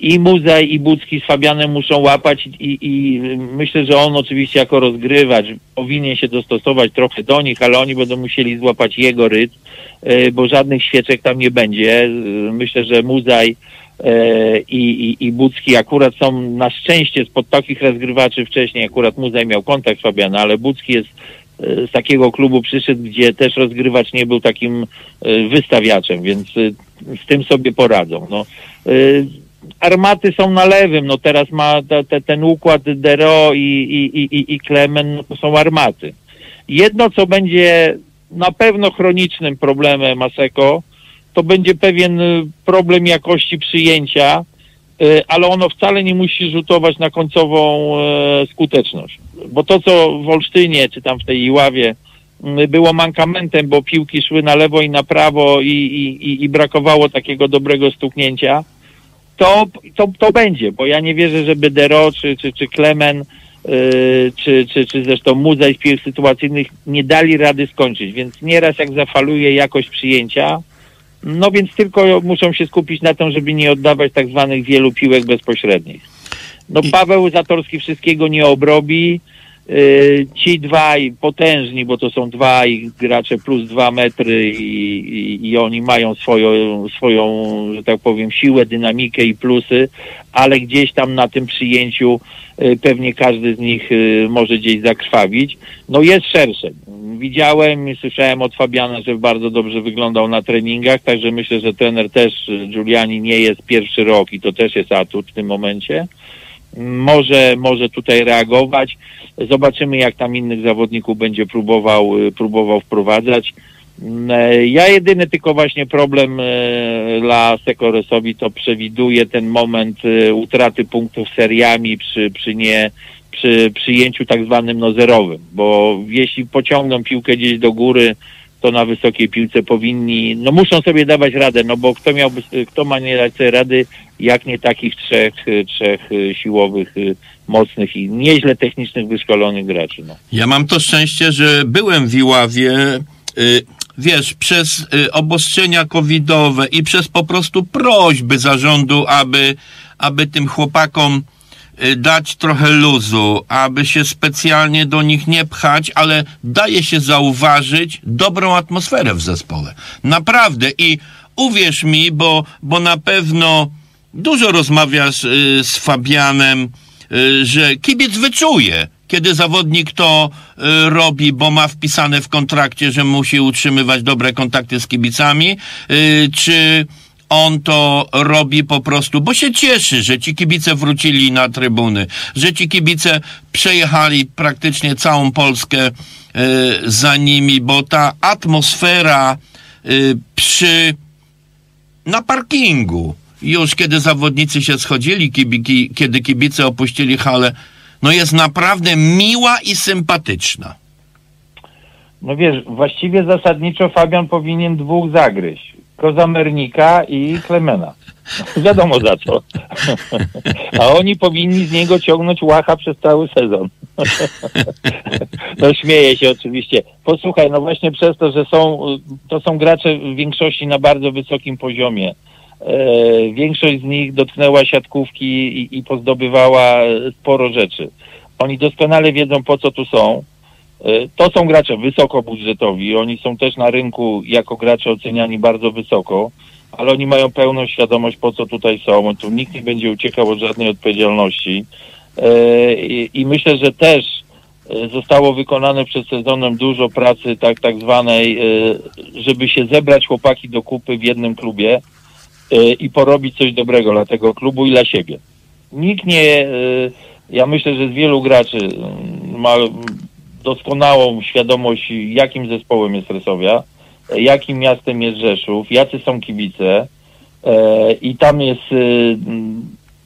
i Muzej i Bucki z Fabianem muszą łapać i, i myślę, że on oczywiście jako rozgrywacz powinien się dostosować trochę do nich, ale oni będą musieli złapać jego rytm, y, bo żadnych świeczek tam nie będzie. Y, Myślę, że Muzaj y, i, i, i Bucki akurat są na szczęście spod takich rozgrywaczy wcześniej, akurat Muzaj miał kontakt z Fabiana, ale Bucki jest z takiego klubu przyszedł, gdzie też rozgrywacz nie był takim y, wystawiaczem, więc y, z tym sobie poradzą. No, armaty są na lewym, no teraz ma te, te, ten układ Dero i, i, i, i- Klemen, no to są armaty. Jedno, co będzie na pewno chronicznym problemem Maseko, to będzie pewien problem jakości przyjęcia, ale ono wcale nie musi rzutować na końcową e, skuteczność. Bo to, co w Olsztynie, czy tam w tej Iławie było mankamentem, bo piłki szły na lewo i na prawo i, i, i- brakowało takiego dobrego stuknięcia, to, to, to będzie, bo ja nie wierzę, żeby Dero czy, czy, czy Klemen yy, czy, czy, czy zresztą Muzej piłek sytuacyjnych nie dali rady skończyć, więc nieraz jak zafaluje jakość przyjęcia, no więc tylko muszą się skupić na tym, żeby nie oddawać tak zwanych wielu piłek bezpośrednich. No Paweł Zatorski wszystkiego nie obrobi, Yy, ci dwaj potężni, bo to są dwaj gracze plus dwa metry i, i, i oni mają swoją, swoją, że tak powiem, siłę, dynamikę i plusy, ale gdzieś tam na tym przyjęciu pewnie każdy z nich yy, może gdzieś zakrwawić. No jest szersze. Widziałem i słyszałem od Fabiana, że bardzo dobrze wyglądał na treningach, także myślę, że trener też, yy, Giuliani nie jest pierwszy rok i to też jest atut w tym momencie może, może tutaj reagować. Zobaczymy, jak tam innych zawodników będzie próbował, próbował wprowadzać. Mm, e, Ja jedyny tylko właśnie problem e, dla Sekoresowi to przewiduje ten moment e, utraty punktów seriami przy, przy nie przy przyjęciu tak zwanym no zerowym, bo jeśli pociągną piłkę gdzieś do góry, to na wysokiej piłce powinni, no muszą sobie dawać radę, no bo kto miałby, kto ma nie dać sobie rady, jak nie takich trzech, trzech siłowych, mocnych i nieźle technicznych, wyszkolonych graczy, no. Ja mam to szczęście, że byłem w Iławie, wiesz, przez y, obostrzenia covidowe i przez po prostu prośby zarządu, aby, aby tym chłopakom y, dać trochę luzu, aby się specjalnie do nich nie pchać, ale daje się zauważyć dobrą atmosferę w zespole. Naprawdę i uwierz mi, bo, bo na pewno dużo rozmawiasz y, z Fabianem, że kibic wyczuje, kiedy zawodnik to y, robi, bo ma wpisane w kontrakcie, że musi utrzymywać dobre kontakty z kibicami, y, czy on to robi po prostu, bo się cieszy, że ci kibice wrócili na trybuny, że ci kibice przejechali praktycznie całą Polskę y, za nimi, bo ta atmosfera przy na parkingu. Już kiedy zawodnicy się schodzili, kiedy kibice opuścili halę, no jest naprawdę miła i sympatyczna. No wiesz, właściwie zasadniczo Fabian powinien dwóch zagryźć. Kozamernika i Klemena. [LAUGHS] Wiadomo za co. [LAUGHS] A oni powinni z niego ciągnąć łacha przez cały sezon. [LAUGHS] No śmieję się oczywiście. Posłuchaj, no właśnie przez to, że są, to są gracze w większości na bardzo wysokim poziomie. E, większość z nich dotknęła siatkówki i, i pozdobywała sporo rzeczy. Oni doskonale wiedzą po co tu są. E, To są gracze wysokobudżetowi, oni są też na rynku jako gracze oceniani bardzo wysoko, ale oni mają pełną świadomość po co tutaj są. Tu nikt nie będzie uciekał od żadnej odpowiedzialności. E, I, i myślę, że też e, zostało wykonane przed sezonem dużo pracy tak, tak zwanej, e, żeby się zebrać chłopaki do kupy w jednym klubie e, i porobić coś dobrego dla tego klubu i dla siebie. Nikt nie, e, ja myślę, że z wielu graczy mm, ma doskonałą świadomość, jakim zespołem jest Resowia, jakim miastem jest Rzeszów, jacy są kibice i tam jest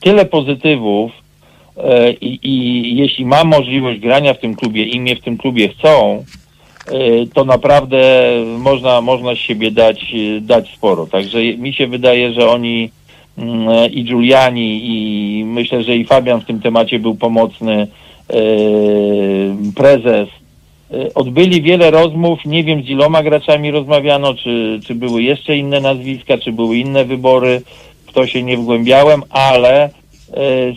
tyle pozytywów i, i jeśli mam możliwość grania w tym klubie i mnie w tym klubie chcą, to naprawdę można, można z siebie dać, e, dać sporo. Także mi się wydaje, że oni mm, e, i Giuliani i myślę, że i Fabian w tym temacie był pomocny, e, prezes. E, Odbyli wiele rozmów, nie wiem z iloma graczami rozmawiano, czy, czy były jeszcze inne nazwiska, czy były inne wybory, w to się nie wgłębiałem, ale e,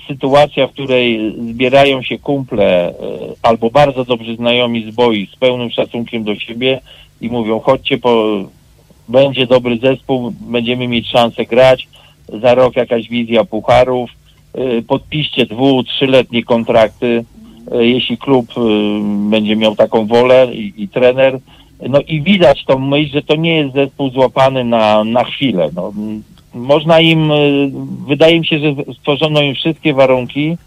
sytuacja, w której zbierają się kumple e, albo bardzo dobrzy znajomi z boi z pełnym szacunkiem do siebie i mówią chodźcie, po, będzie dobry zespół, będziemy mieć szansę grać, za rok jakaś wizja pucharów, e, podpiszcie dwu, trzyletnie kontrakty, e, jeśli klub e, będzie miał taką wolę i, i trener. No i widać tą myśl, że to nie jest zespół złapany na, na chwilę. No, można im, e, wydaje mi się, że stworzono im wszystkie warunki,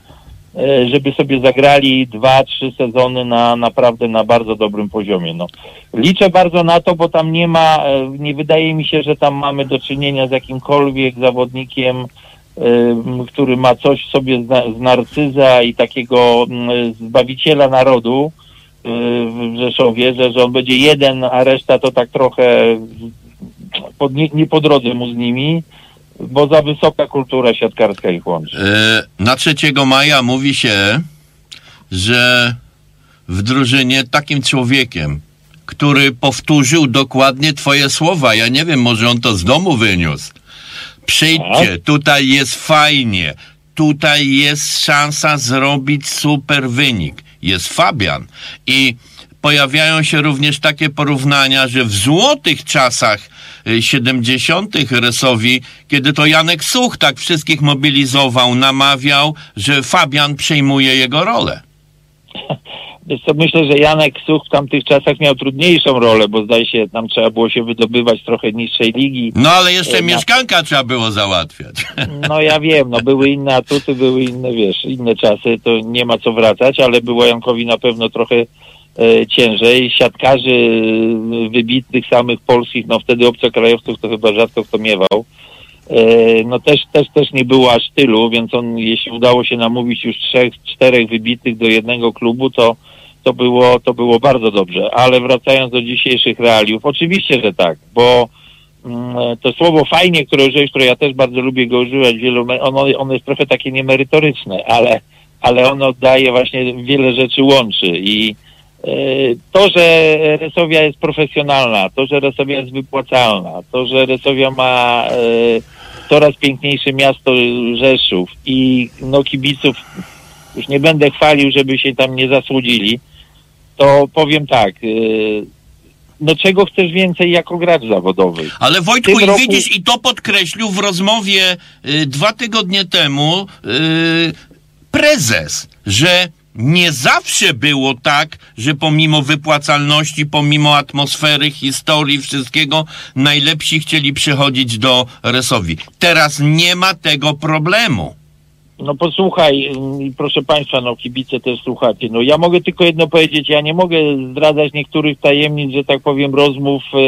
e, żeby sobie zagrali dwa, trzy sezony na naprawdę na bardzo dobrym poziomie. No. Liczę bardzo na to, bo tam nie ma, e, nie wydaje mi się, że tam mamy do czynienia z jakimkolwiek zawodnikiem, który ma coś w sobie z, na- z narcyza i takiego zbawiciela narodu w Rzeszowie, że, że on będzie jeden, a reszta to tak trochę pod, nie, nie po drodze mu z nimi, bo za wysoka kultura siatkarska ich łączy. E, Na 3 maja mówi się, że w drużynie takim człowiekiem, który powtórzył dokładnie twoje słowa, ja nie wiem, może on to z domu wyniósł. Przyjdźcie, tutaj jest fajnie, tutaj jest szansa zrobić super wynik. Jest Fabian i pojawiają się również takie porównania, że w złotych czasach y, 70. Resowi, kiedy to Janek Such tak wszystkich mobilizował, namawiał, że Fabian przejmuje jego rolę. [LAUGHS] Co, myślę, że Janek Such w tamtych czasach miał trudniejszą rolę, bo zdaje się, tam trzeba było się wydobywać trochę niższej ligi. No ale jeszcze E, na- mieszkanka trzeba było załatwiać. [LAUGHS] No ja wiem, no były inne atuty, były inne, wiesz, inne czasy, to nie ma co wracać, ale było Jankowi na pewno trochę ciężej. Siatkarzy e, wybitnych samych polskich, no wtedy obcokrajowców to chyba rzadko kto miewał. E, no też, też, też nie było aż tylu, więc on, jeśli udało się namówić już trzech, czterech wybitych do jednego klubu, to, to było, to było bardzo dobrze. Ale wracając do dzisiejszych realiów, oczywiście, że tak, bo to słowo fajnie, które użyłeś, które ja też bardzo lubię go używać, wielu, ono, ono jest trochę takie niemerytoryczne, ale, ale ono daje właśnie wiele rzeczy łączy i e, to, że Resowia jest profesjonalna, to, że Resowia jest wypłacalna, to, że Resowia ma e, coraz piękniejsze miasto Rzeszów i no kibiców już nie będę chwalił, żeby się tam nie zasłudzili, to powiem tak, y, no czego chcesz więcej jako gracz zawodowy? Ale Wojtku, i roku- widzisz, i to podkreślił w rozmowie y, dwa tygodnie temu y, prezes, że nie zawsze było tak, że pomimo wypłacalności, pomimo atmosfery, historii, wszystkiego, najlepsi chcieli przychodzić do Resowi. Teraz nie ma tego problemu. No posłuchaj, mm, proszę Państwa, no kibice też słuchacie. No ja mogę tylko jedno powiedzieć, ja nie mogę zdradzać niektórych tajemnic, że tak powiem, rozmów. E,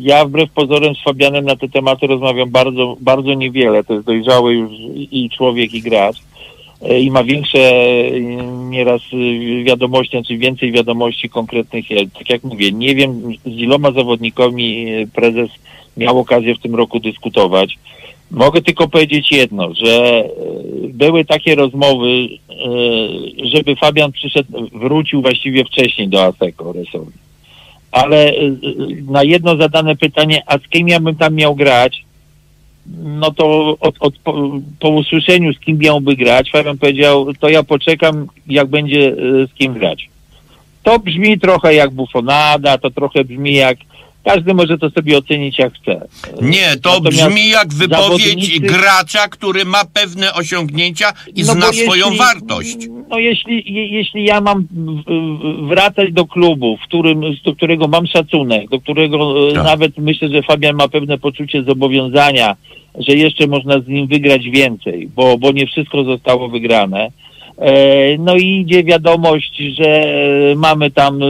Ja wbrew pozorom z Fabianem na te tematy rozmawiam bardzo, bardzo niewiele. To jest dojrzały już i człowiek, i gracz. E, I ma większe e, nieraz e, wiadomości, znaczy więcej wiadomości konkretnych. Tak jak mówię, nie wiem z iloma zawodnikami prezes miał okazję w tym roku dyskutować. Mogę tylko powiedzieć jedno, że były takie rozmowy, żeby Fabian przyszedł, wrócił właściwie wcześniej do ASECO Resowi. Ale na jedno zadane pytanie, a z kim ja bym tam miał grać, no to od, od, po, po usłyszeniu, z kim miałby grać, Fabian powiedział, to ja poczekam, jak będzie e, z kim grać. To brzmi trochę jak bufonada, to trochę brzmi jak każdy może to sobie ocenić jak chce. Nie, to Natomiast brzmi jak wypowiedź zawodnicy- gracza, który ma pewne osiągnięcia i No zna bo swoją jeśli- wartość. No jeśli, je, jeśli ja mam wracać do klubu, w którym, do którego mam szacunek, do którego e, Tak. nawet myślę, że Fabian ma pewne poczucie zobowiązania, że jeszcze można z nim wygrać więcej, bo, bo nie wszystko zostało wygrane. E, No i idzie wiadomość, że mamy tam e,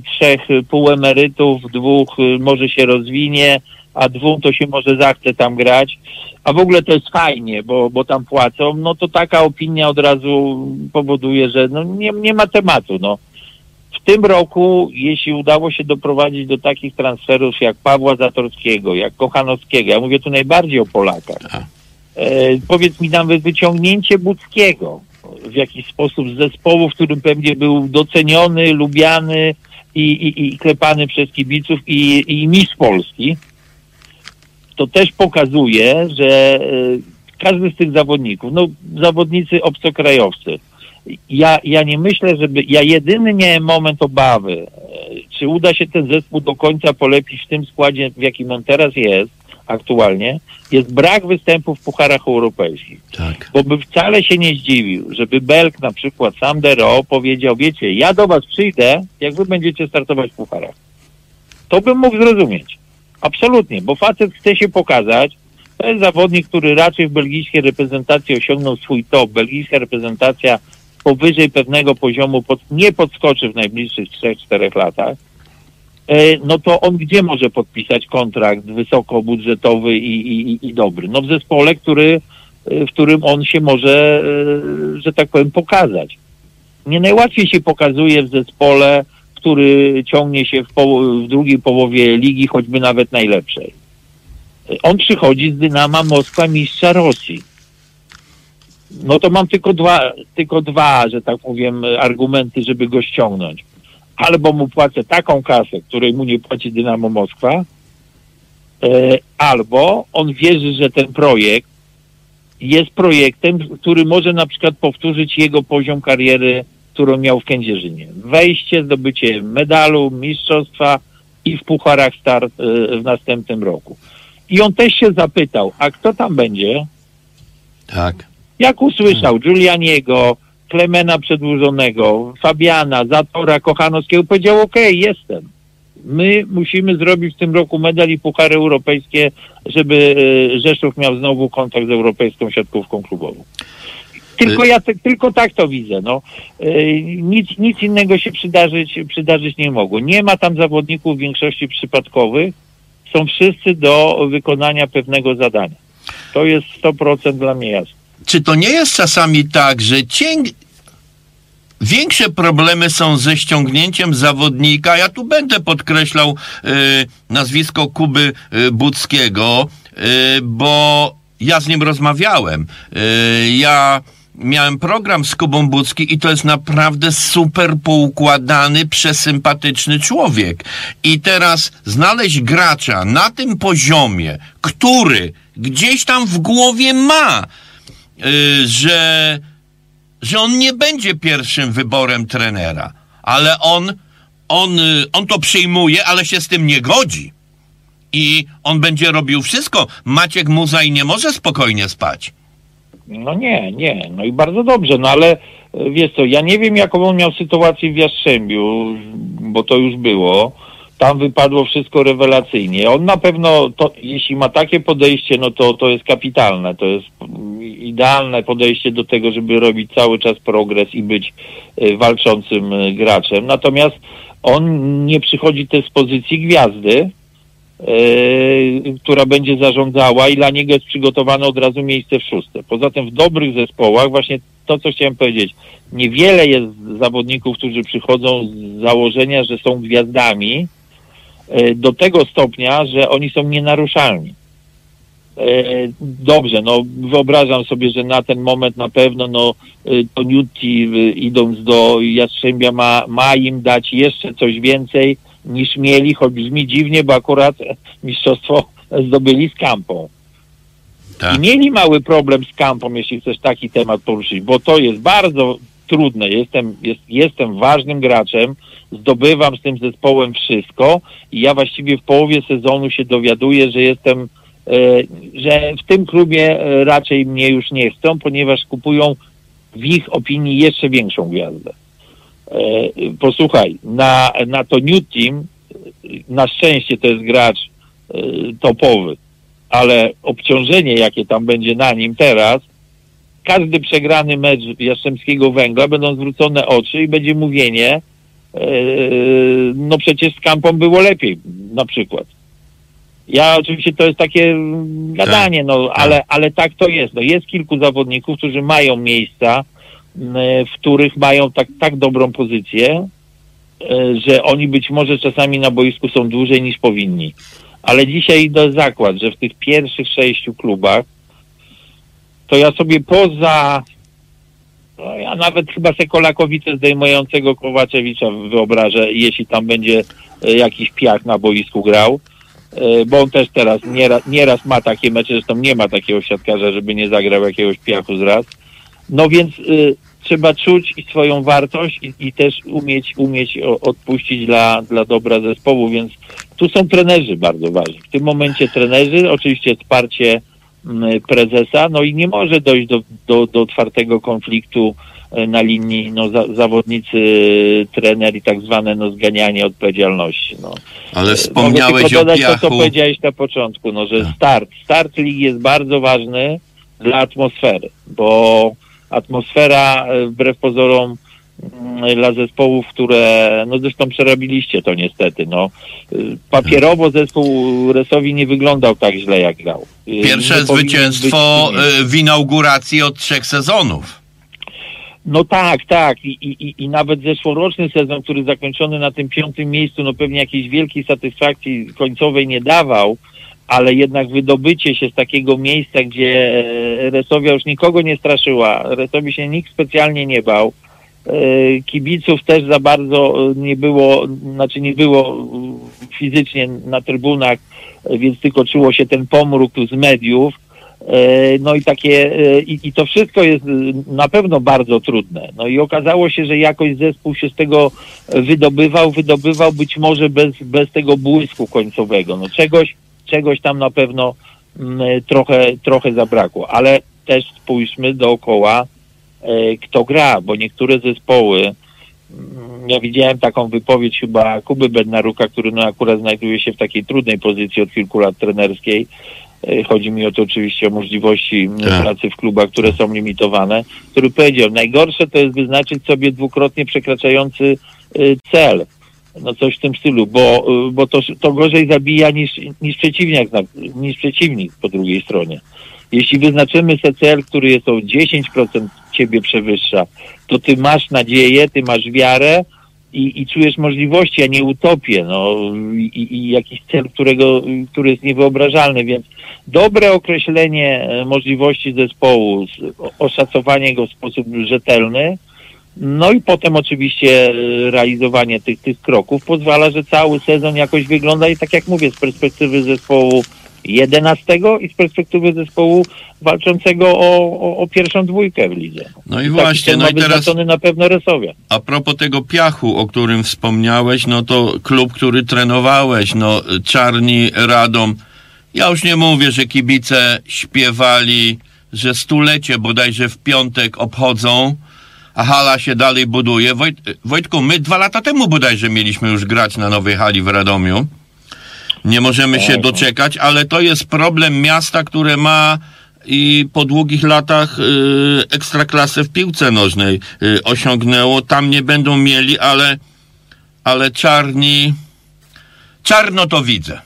trzech półemerytów, dwóch e, może się rozwinie, a dwóm to się może zachce tam grać. A w ogóle to jest fajnie, bo, bo tam płacą, no to taka opinia od razu powoduje, że no nie, nie ma tematu. No. W tym roku, jeśli udało się doprowadzić do takich transferów jak Pawła Zatorskiego, jak Kochanowskiego, ja mówię tu najbardziej o Polakach, Tak. e, powiedz mi nawet wyciągnięcie Budzkiego w jakiś sposób z zespołu, w którym pewnie był doceniony, lubiany i, i, i klepany przez kibiców i, i mistrz Polski, to też pokazuje, że e, każdy z tych zawodników, no zawodnicy obcokrajowcy, ja, ja nie myślę, żeby, ja jedyny miałem moment obawy, e, czy uda się ten zespół do końca polepić w tym składzie, w jakim on teraz jest, aktualnie, jest brak występów w pucharach europejskich. Tak. Bo by wcale się nie zdziwił, żeby Belk na przykład sam Dero powiedział, wiecie, ja do was przyjdę, jak wy będziecie startować w pucharach. To bym mógł zrozumieć. Absolutnie, bo facet chce się pokazać. To jest zawodnik, który raczej w belgijskiej reprezentacji osiągnął swój top. Belgijska reprezentacja powyżej pewnego poziomu pod, nie podskoczy w najbliższych 3-4 latach. E, no to on gdzie może podpisać kontrakt wysokobudżetowy i, i, i dobry? No w zespole, który, e, w którym on się może, e, że tak powiem, pokazać. Nie najłatwiej się pokazuje w zespole, który ciągnie się w, w drugiej połowie ligi, choćby nawet najlepszej. On przychodzi z Dynama Moskwa mistrza Rosji. No to mam tylko dwa, tylko dwa, że tak powiem, argumenty, żeby go ściągnąć. Albo mu płacę taką kasę, której mu nie płaci Dynamo Moskwa, e, albo on wierzy, że ten projekt jest projektem, który może na przykład powtórzyć jego poziom kariery, którą miał w Kędzierzynie. Wejście, zdobycie medalu, mistrzostwa i w pucharach start e, w następnym roku. I on też się zapytał, a kto tam będzie? Tak. Jak usłyszał Giulianiego, Klemena Przedłużonego, Fabiana, Zatora, Kochanowskiego, powiedział, okej, jestem. My musimy zrobić w tym roku medal i puchary europejskie, żeby e, Rzeszów miał znowu kontakt z europejską siatkówką klubową. Tylko ja te, tylko tak to widzę. No. Yy, nic, nic innego się przydarzyć, przydarzyć nie mogło. Nie ma tam zawodników w większości przypadkowych. Są wszyscy do wykonania pewnego zadania. To jest 100% dla mnie jasne. Czy to nie jest czasami tak, że cięg... większe problemy są ze ściągnięciem zawodnika? Ja tu będę podkreślał y, nazwisko Kuby y, Buckiego, y, bo ja z nim rozmawiałem. Y, ja miałem program z Kubą Bucki i to jest naprawdę super poukładany, przesympatyczny człowiek. I teraz znaleźć gracza na tym poziomie, który gdzieś tam w głowie ma, y, że, że on nie będzie pierwszym wyborem trenera, ale on, on, y, on to przyjmuje, ale się z tym nie godzi. I on będzie robił wszystko. Maciek Muzaj nie może spokojnie spać. No nie, nie. No i bardzo dobrze, no ale e, wiesz co, ja nie wiem jaką on miał sytuację w Jastrzębiu, bo to już było. Tam wypadło wszystko rewelacyjnie. On na pewno, to, jeśli ma takie podejście, no to to jest kapitalne. To jest idealne podejście do tego, żeby robić cały czas progres i być e, walczącym e, graczem. Natomiast on nie przychodzi też z pozycji gwiazdy, Yy, która będzie zarządzała i dla niego jest przygotowane od razu miejsce w szóste. Poza tym w dobrych zespołach, właśnie to, co chciałem powiedzieć, niewiele jest zawodników, którzy przychodzą z założenia, że są gwiazdami do tego stopnia, że oni są nienaruszalni. Yy, dobrze, no wyobrażam sobie, że na ten moment na pewno no to Newty idąc do Jastrzębia ma, ma im dać jeszcze coś więcej, niż mieli, choć brzmi dziwnie, bo akurat [LAUGHS] mistrzostwo zdobyli z Kampą. Tak. I mieli mały problem z Kampą, jeśli chcesz taki temat poruszyć, bo to jest bardzo trudne. Jestem, jest, jestem ważnym graczem, zdobywam z tym zespołem wszystko i ja właściwie w połowie sezonu się dowiaduję, że jestem, e, że w tym klubie e, raczej mnie już nie chcą, ponieważ kupują w ich opinii jeszcze większą gwiazdę. E, posłuchaj, na, na to New Team na szczęście to jest gracz topowy, ale obciążenie, jakie tam będzie na nim teraz, każdy przegrany mecz Jastrzębskiego Węgla będą zwrócone oczy i będzie mówienie, e, no przecież z Kampą było lepiej, na przykład. Ja oczywiście to jest takie gadanie, no tak. ale, ale tak to jest. No, jest kilku zawodników, którzy mają miejsca, w których mają tak, tak dobrą pozycję, e, że oni być może czasami na boisku są dłużej niż powinni. Ale dzisiaj idę zakład, że w tych pierwszych sześciu klubach to ja sobie poza no ja nawet chyba Sekolakowice zdejmującego Kowaczewicza wyobrażę, jeśli tam będzie e, jakiś piach na boisku grał, e, bo on też teraz nieraz, nieraz ma takie mecze, zresztą nie ma takiego siatkarza, żeby nie zagrał jakiegoś piachu z raz. No więc y, trzeba czuć swoją wartość i, i, też umieć, umieć odpuścić dla, dla dobra zespołu, więc tu są trenerzy bardzo ważni. W tym momencie trenerzy, oczywiście wsparcie prezesa, no i nie może dojść do, do, do otwartego konfliktu e, na linii no, za, zawodnicy, trener i tak zwane no, zganianie odpowiedzialności. No. Ale e, wspomniałeś Mogę tylko dodać o piachu. to, co powiedziałeś na początku, no, że start, start ligi jest bardzo ważny dla atmosfery, bo atmosfera e, wbrew pozorom dla zespołów, które, no zresztą przerabiliście to niestety, no. E, papierowo zespół Resowi nie wyglądał tak źle jak grał. E, Pierwsze nie zwycięstwo w inauguracji od trzech sezonów. No tak, tak. I, i, I nawet zeszłoroczny sezon, który zakończony na tym piątym miejscu, no pewnie jakiejś wielkiej satysfakcji końcowej nie dawał, ale jednak wydobycie się z takiego miejsca, gdzie e, Resowia już nikogo nie straszyła, Resowi się nikt specjalnie nie bał, kibiców też za bardzo nie było, znaczy nie było fizycznie na trybunach, więc tylko czuło się ten pomruk z mediów. E, no i takie, i, i, to wszystko jest na pewno bardzo trudne. No i okazało się, że jakoś zespół się z tego wydobywał, wydobywał być może bez, bez tego błysku końcowego. No czegoś, czegoś tam na pewno mm, trochę, trochę zabrakło, ale też spójrzmy dookoła, e, kto gra, bo niektóre zespoły, mm, ja widziałem taką wypowiedź chyba Kuby Bednaruka, który no akurat znajduje się w takiej trudnej pozycji od kilku lat trenerskiej, e, chodzi mi o to oczywiście o możliwości m, Tak. pracy w klubach, które są limitowane, który powiedział, najgorsze to jest wyznaczyć sobie dwukrotnie przekraczający y, cel. No coś w tym stylu, bo, bo to, to gorzej zabija niż, niż, przeciwnik, niż przeciwnik po drugiej stronie. Jeśli wyznaczymy sobie cel, który jest o 10% ciebie przewyższa, to ty masz nadzieję, ty masz wiarę i, i czujesz możliwości, a nie utopię, no i, i- jakiś cel, którego, który jest niewyobrażalny, więc dobre określenie e, możliwości zespołu, oszacowanie go w sposób rzetelny, no i potem oczywiście e, realizowanie tych, tych kroków pozwala, że cały sezon jakoś wygląda i tak jak mówię, z perspektywy zespołu 11 i z perspektywy zespołu walczącego o, o, o pierwszą dwójkę w lidze. No i Taki właśnie, no i teraz na pewno Resowia. a propos tego piachu, o którym wspomniałeś, no to klub, który trenowałeś, no Czarni Radom, ja już nie mówię, że kibice śpiewali, że stulecie bodajże w piątek obchodzą, a hala się dalej buduje. Wojt, Wojtku, my dwa lata temu bodajże mieliśmy już grać na nowej hali w Radomiu. Nie możemy się doczekać, ale to jest problem miasta, które ma i po długich latach y, ekstraklasę w piłce nożnej y, osiągnęło. Tam nie będą mieli, ale, ale czarni. Czarno to widzę.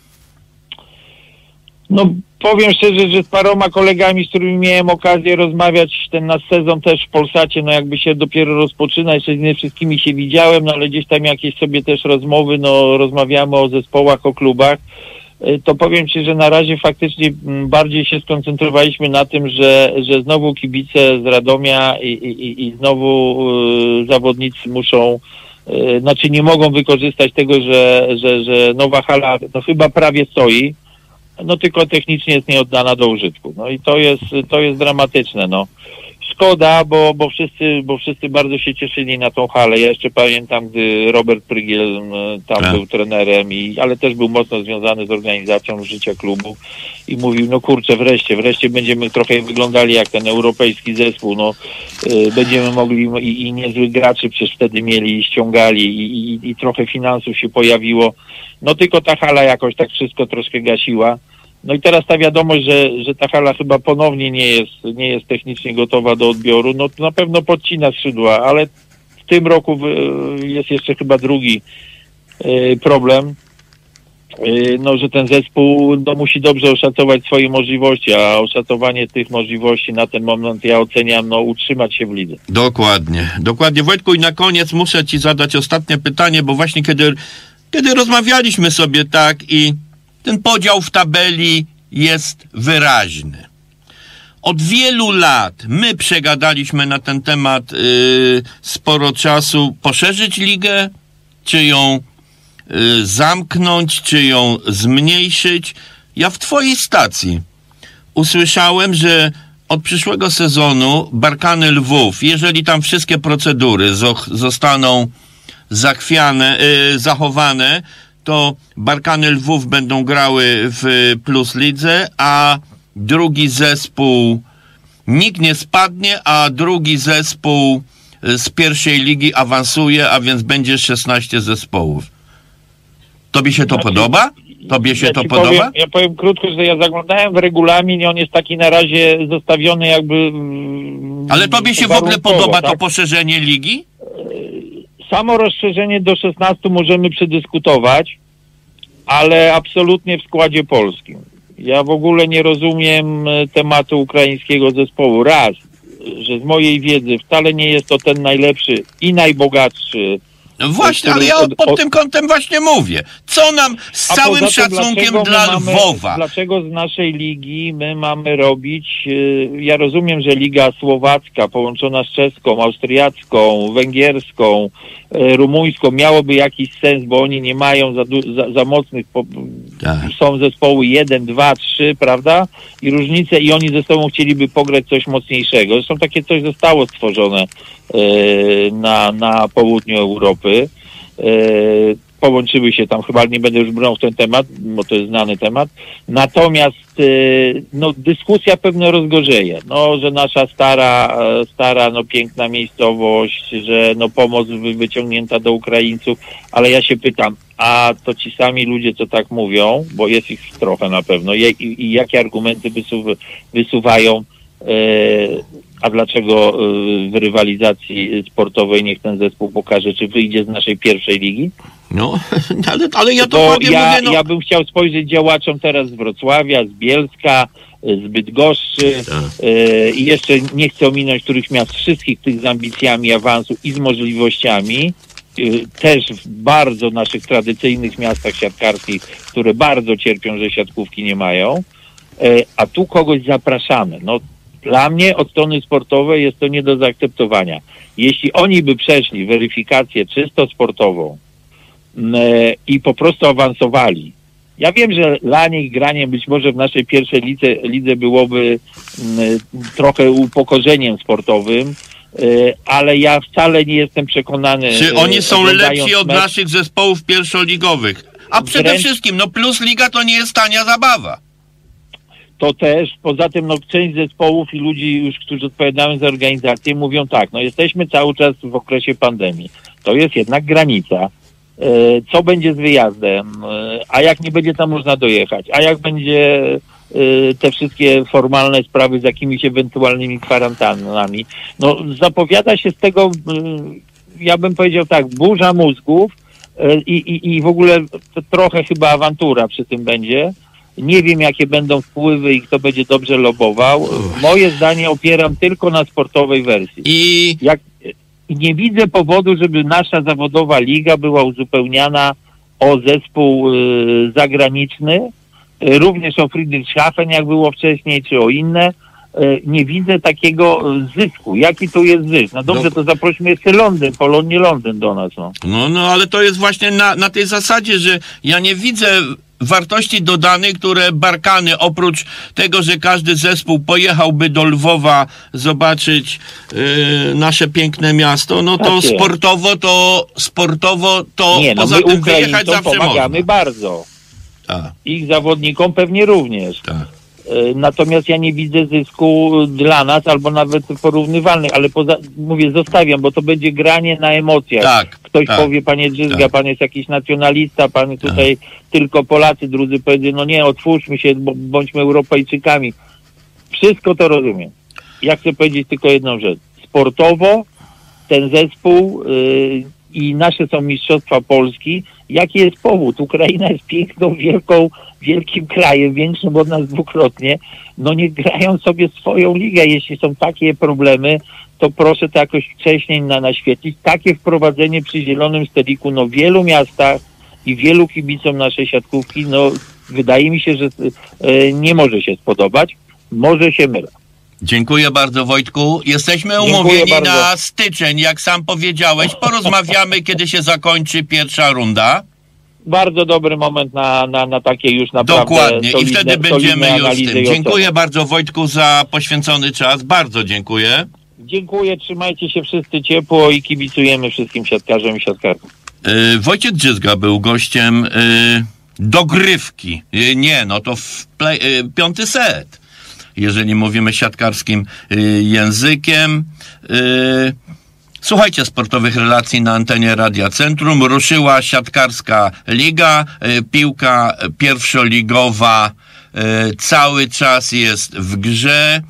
No powiem szczerze, że z paroma kolegami, z którymi miałem okazję rozmawiać ten nasz sezon też w Polsacie, no jakby się dopiero rozpoczyna, jeszcze nie wszystkimi się widziałem, no ale gdzieś tam jakieś sobie też rozmowy, no rozmawiamy o zespołach, o klubach. Y, To powiem Ci, że na razie faktycznie mm, bardziej się skoncentrowaliśmy na tym, że, że znowu kibice z Radomia i, i, i- i znowu y, zawodnicy muszą y, znaczy nie mogą wykorzystać tego, że, że, że nowa hala no chyba prawie stoi, no tylko technicznie jest nieoddana do użytku. No i to jest, to jest dramatyczne, no. Szkoda, bo, bo, wszyscy, bo wszyscy bardzo się cieszyli na tą halę. Ja jeszcze pamiętam, gdy Robert Prygiel m, tam Tak. był trenerem, i, ale też był mocno związany z organizacją życia klubu i mówił, no kurczę, wreszcie, wreszcie będziemy trochę wyglądali jak ten europejski zespół, no y, będziemy mogli i, i niezłych graczy przecież wtedy mieli i ściągali i, i, i trochę finansów się pojawiło. No tylko ta hala jakoś tak wszystko troszkę gasiła. No i teraz ta wiadomość, że, że ta hala chyba ponownie nie jest, nie jest technicznie gotowa do odbioru, no to na pewno podcina skrzydła, ale w tym roku w- jest jeszcze chyba drugi y, problem, y, no, że ten zespół no, musi dobrze oszacować swoje możliwości, a oszacowanie tych możliwości na ten moment ja oceniam, no, utrzymać się w lidze. Dokładnie, dokładnie. Wojtku, i na koniec muszę Ci zadać ostatnie pytanie, bo właśnie kiedy, kiedy rozmawialiśmy sobie tak i ten podział w tabeli jest wyraźny. Od wielu lat my przegadaliśmy na ten temat yy, sporo czasu. Poszerzyć ligę, czy ją y, zamknąć, czy ją zmniejszyć. Ja w Twojej stacji usłyszałem, że od przyszłego sezonu Barkany Lwów, jeżeli tam wszystkie procedury zo- zostaną zachwiane, y, zachowane, to Barkany Lwów będą grały w Plus Lidze, a drugi zespół nikt nie spadnie, a drugi zespół y, z pierwszej ligi awansuje, a więc będzie 16 zespołów. Tobie się to Znaczy, podoba? Tobie się ja to podoba? Powiem, ja powiem krótko, że ja zaglądałem w regulamin i on jest taki na razie zostawiony jakby... mm, Ale tobie się w ogóle podoba to tak? poszerzenie ligi? Samo rozszerzenie do 16 możemy przedyskutować, ale absolutnie w składzie polskim. Ja w ogóle nie rozumiem e, tematu ukraińskiego zespołu. Raz, że z mojej wiedzy wcale nie jest to ten najlepszy i najbogatszy No właśnie, ale ja od- pod od- tym kątem właśnie mówię. Co nam z całym tym, szacunkiem dla mamy, Lwowa? Dlaczego z naszej ligi my mamy robić, y, ja rozumiem, że liga słowacka połączona z czeską, austriacką, węgierską, y, rumuńską miałoby jakiś sens, bo oni nie mają za, za, za mocnych, po, Tak. są zespoły 1, 2, 3, prawda? I różnice i oni ze sobą chcieliby pograć coś mocniejszego. Zresztą takie coś zostało stworzone y, na, na południu Europy. Y, połączyły się tam, chyba nie będę już brał w ten temat, bo to jest znany temat. Natomiast y, no, dyskusja pewno rozgorzeje, no, że nasza stara, e, stara, no, piękna miejscowość, że no, pomoc wy- wyciągnięta do Ukraińców, ale ja się pytam, a to ci sami ludzie, co tak mówią, bo jest ich trochę na pewno, i, i, i jakie argumenty wysuw, wysuwają, e, a dlaczego e, w rywalizacji sportowej niech ten zespół pokaże, czy wyjdzie z naszej pierwszej ligi? No, [LAUGHS] ale, ale ja Bo dokładnie ja, mówię, no... ja bym chciał spojrzeć działaczom teraz z Wrocławia, z Bielska, y, z Bydgoszczy Tak. y, i jeszcze nie chcę ominąć których miast, wszystkich tych z ambicjami awansu i z możliwościami. y, Też w bardzo naszych tradycyjnych miastach siatkarskich, które bardzo cierpią, że siatkówki nie mają. Y, A tu kogoś zapraszamy. No, dla mnie od strony sportowej jest to nie do zaakceptowania. Jeśli oni by przeszli weryfikację czysto sportową, m, e, i po prostu awansowali. Ja wiem, że dla nich granie być może w naszej pierwszej lidze, lidze byłoby m, trochę upokorzeniem sportowym, e, ale ja wcale nie jestem przekonany. Czy e, oni są lepsi od mecz- naszych zespołów pierwszoligowych? A przede Wręcz- wszystkim, no plus liga to nie jest tania zabawa. To też, poza tym no, część zespołów i ludzi już, którzy odpowiadają za organizację mówią tak, no jesteśmy cały czas w okresie pandemii. To jest jednak granica. E, Co będzie z wyjazdem? E, A jak nie będzie tam można dojechać? A jak będzie e, te wszystkie formalne sprawy z jakimiś ewentualnymi kwarantannami? No zapowiada się z tego, ja bym powiedział tak, burza mózgów i, i, i w ogóle trochę chyba awantura przy tym będzie. Nie wiem, jakie będą wpływy i kto będzie dobrze lobował. Moje zdanie opieram tylko na sportowej wersji. I Jak, nie widzę powodu, żeby nasza zawodowa liga była uzupełniana o zespół y, zagraniczny, y, również o Friedrichshafen, jak było wcześniej, czy o inne. Y, nie widzę takiego zysku. Jaki tu jest zysk? No dobrze, No. to zaprośmy jeszcze Londyn, Polonię Londyn do nas. No. No, no, ale to jest właśnie na, na tej zasadzie, że ja nie widzę wartości dodanej, które Barkany, oprócz tego, że każdy zespół pojechałby do Lwowa zobaczyć yy, nasze piękne miasto, no to Tak sportowo to sportowo to Nie, no poza tym wyjechać zawsze pomagamy można. bardzo. Tak, Ich zawodnikom pewnie również. tak. E, Natomiast ja nie widzę zysku dla nas, albo nawet porównywalnych, ale poza, mówię, zostawiam, bo to będzie granie na emocjach. Tak, Ktoś tak. powie, panie Drzyzga, tak. pan jest jakiś nacjonalista, pan tutaj tylko Polacy, drudzy powiedzą, no nie, otwórzmy się, bądźmy Europejczykami. Wszystko to rozumiem. Ja chcę powiedzieć tylko jedną rzecz. Sportowo ten zespół y, i nasze są Mistrzostwa Polski. Jaki jest powód? Ukraina jest piękną, wielką, wielkim krajem, większym od nas dwukrotnie. No nie grają sobie swoją ligę. Jeśli są takie problemy, to proszę to jakoś wcześniej na, naświetlić. Takie wprowadzenie przy zielonym stoliku, no w wielu miastach i wielu kibicom naszej siatkówki, no wydaje mi się, że y, nie może się spodobać. Może się mylę. Dziękuję bardzo Wojtku. Jesteśmy umówieni na styczeń, jak sam powiedziałeś. Porozmawiamy, [LAUGHS] kiedy się zakończy pierwsza runda. bardzo dobry moment na, na, na takie już naprawdę Dokładnie. I solidne, wtedy będziemy już tym. i. Dziękuję bardzo Wojtku za poświęcony czas. Bardzo dziękuję. Dziękuję, trzymajcie się wszyscy ciepło i kibicujemy wszystkim siatkarzom i siatkarkom. Yy, Wojciech Drzyzga był gościem yy, dogrywki. Yy, nie, no to w play, piąty set. Jeżeli mówimy siatkarskim yy, językiem. Yy, Słuchajcie sportowych relacji na antenie Radia Centrum. Ruszyła siatkarska liga, y, piłka pierwszoligowa y, cały czas jest w grze.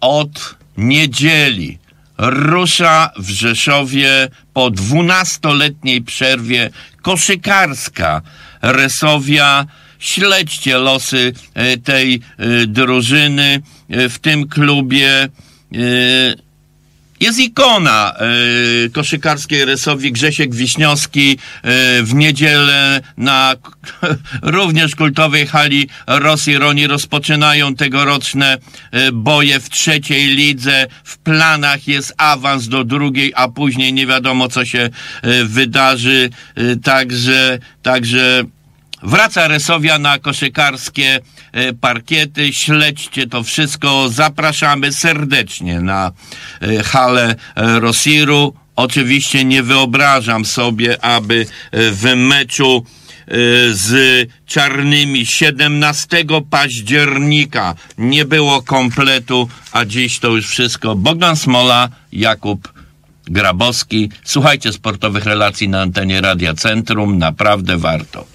Od niedzieli rusza w Rzeszowie po 12-letniej przerwie koszykarska Resowia. Śledźcie losy y, tej y, drużyny y, w tym klubie. jest ikona koszykarskiej Resowi Grzesiek Wiśniowski w niedzielę na [LAUGHS] również kultowej hali Rosji Roni rozpoczynają tegoroczne boje w trzeciej lidze. W planach jest awans do drugiej, a później nie wiadomo co się wydarzy. Także, także Wraca Resowia na koszykarskie e, parkiety. Śledźcie to wszystko. Zapraszamy serdecznie na e, halę e, Rosiru. Oczywiście nie wyobrażam sobie, aby w meczu z czarnymi 17 października nie było kompletu, a dziś to już wszystko. Bogdan Smola, Jakub Grabowski. Słuchajcie sportowych relacji na antenie Radia Centrum, naprawdę warto.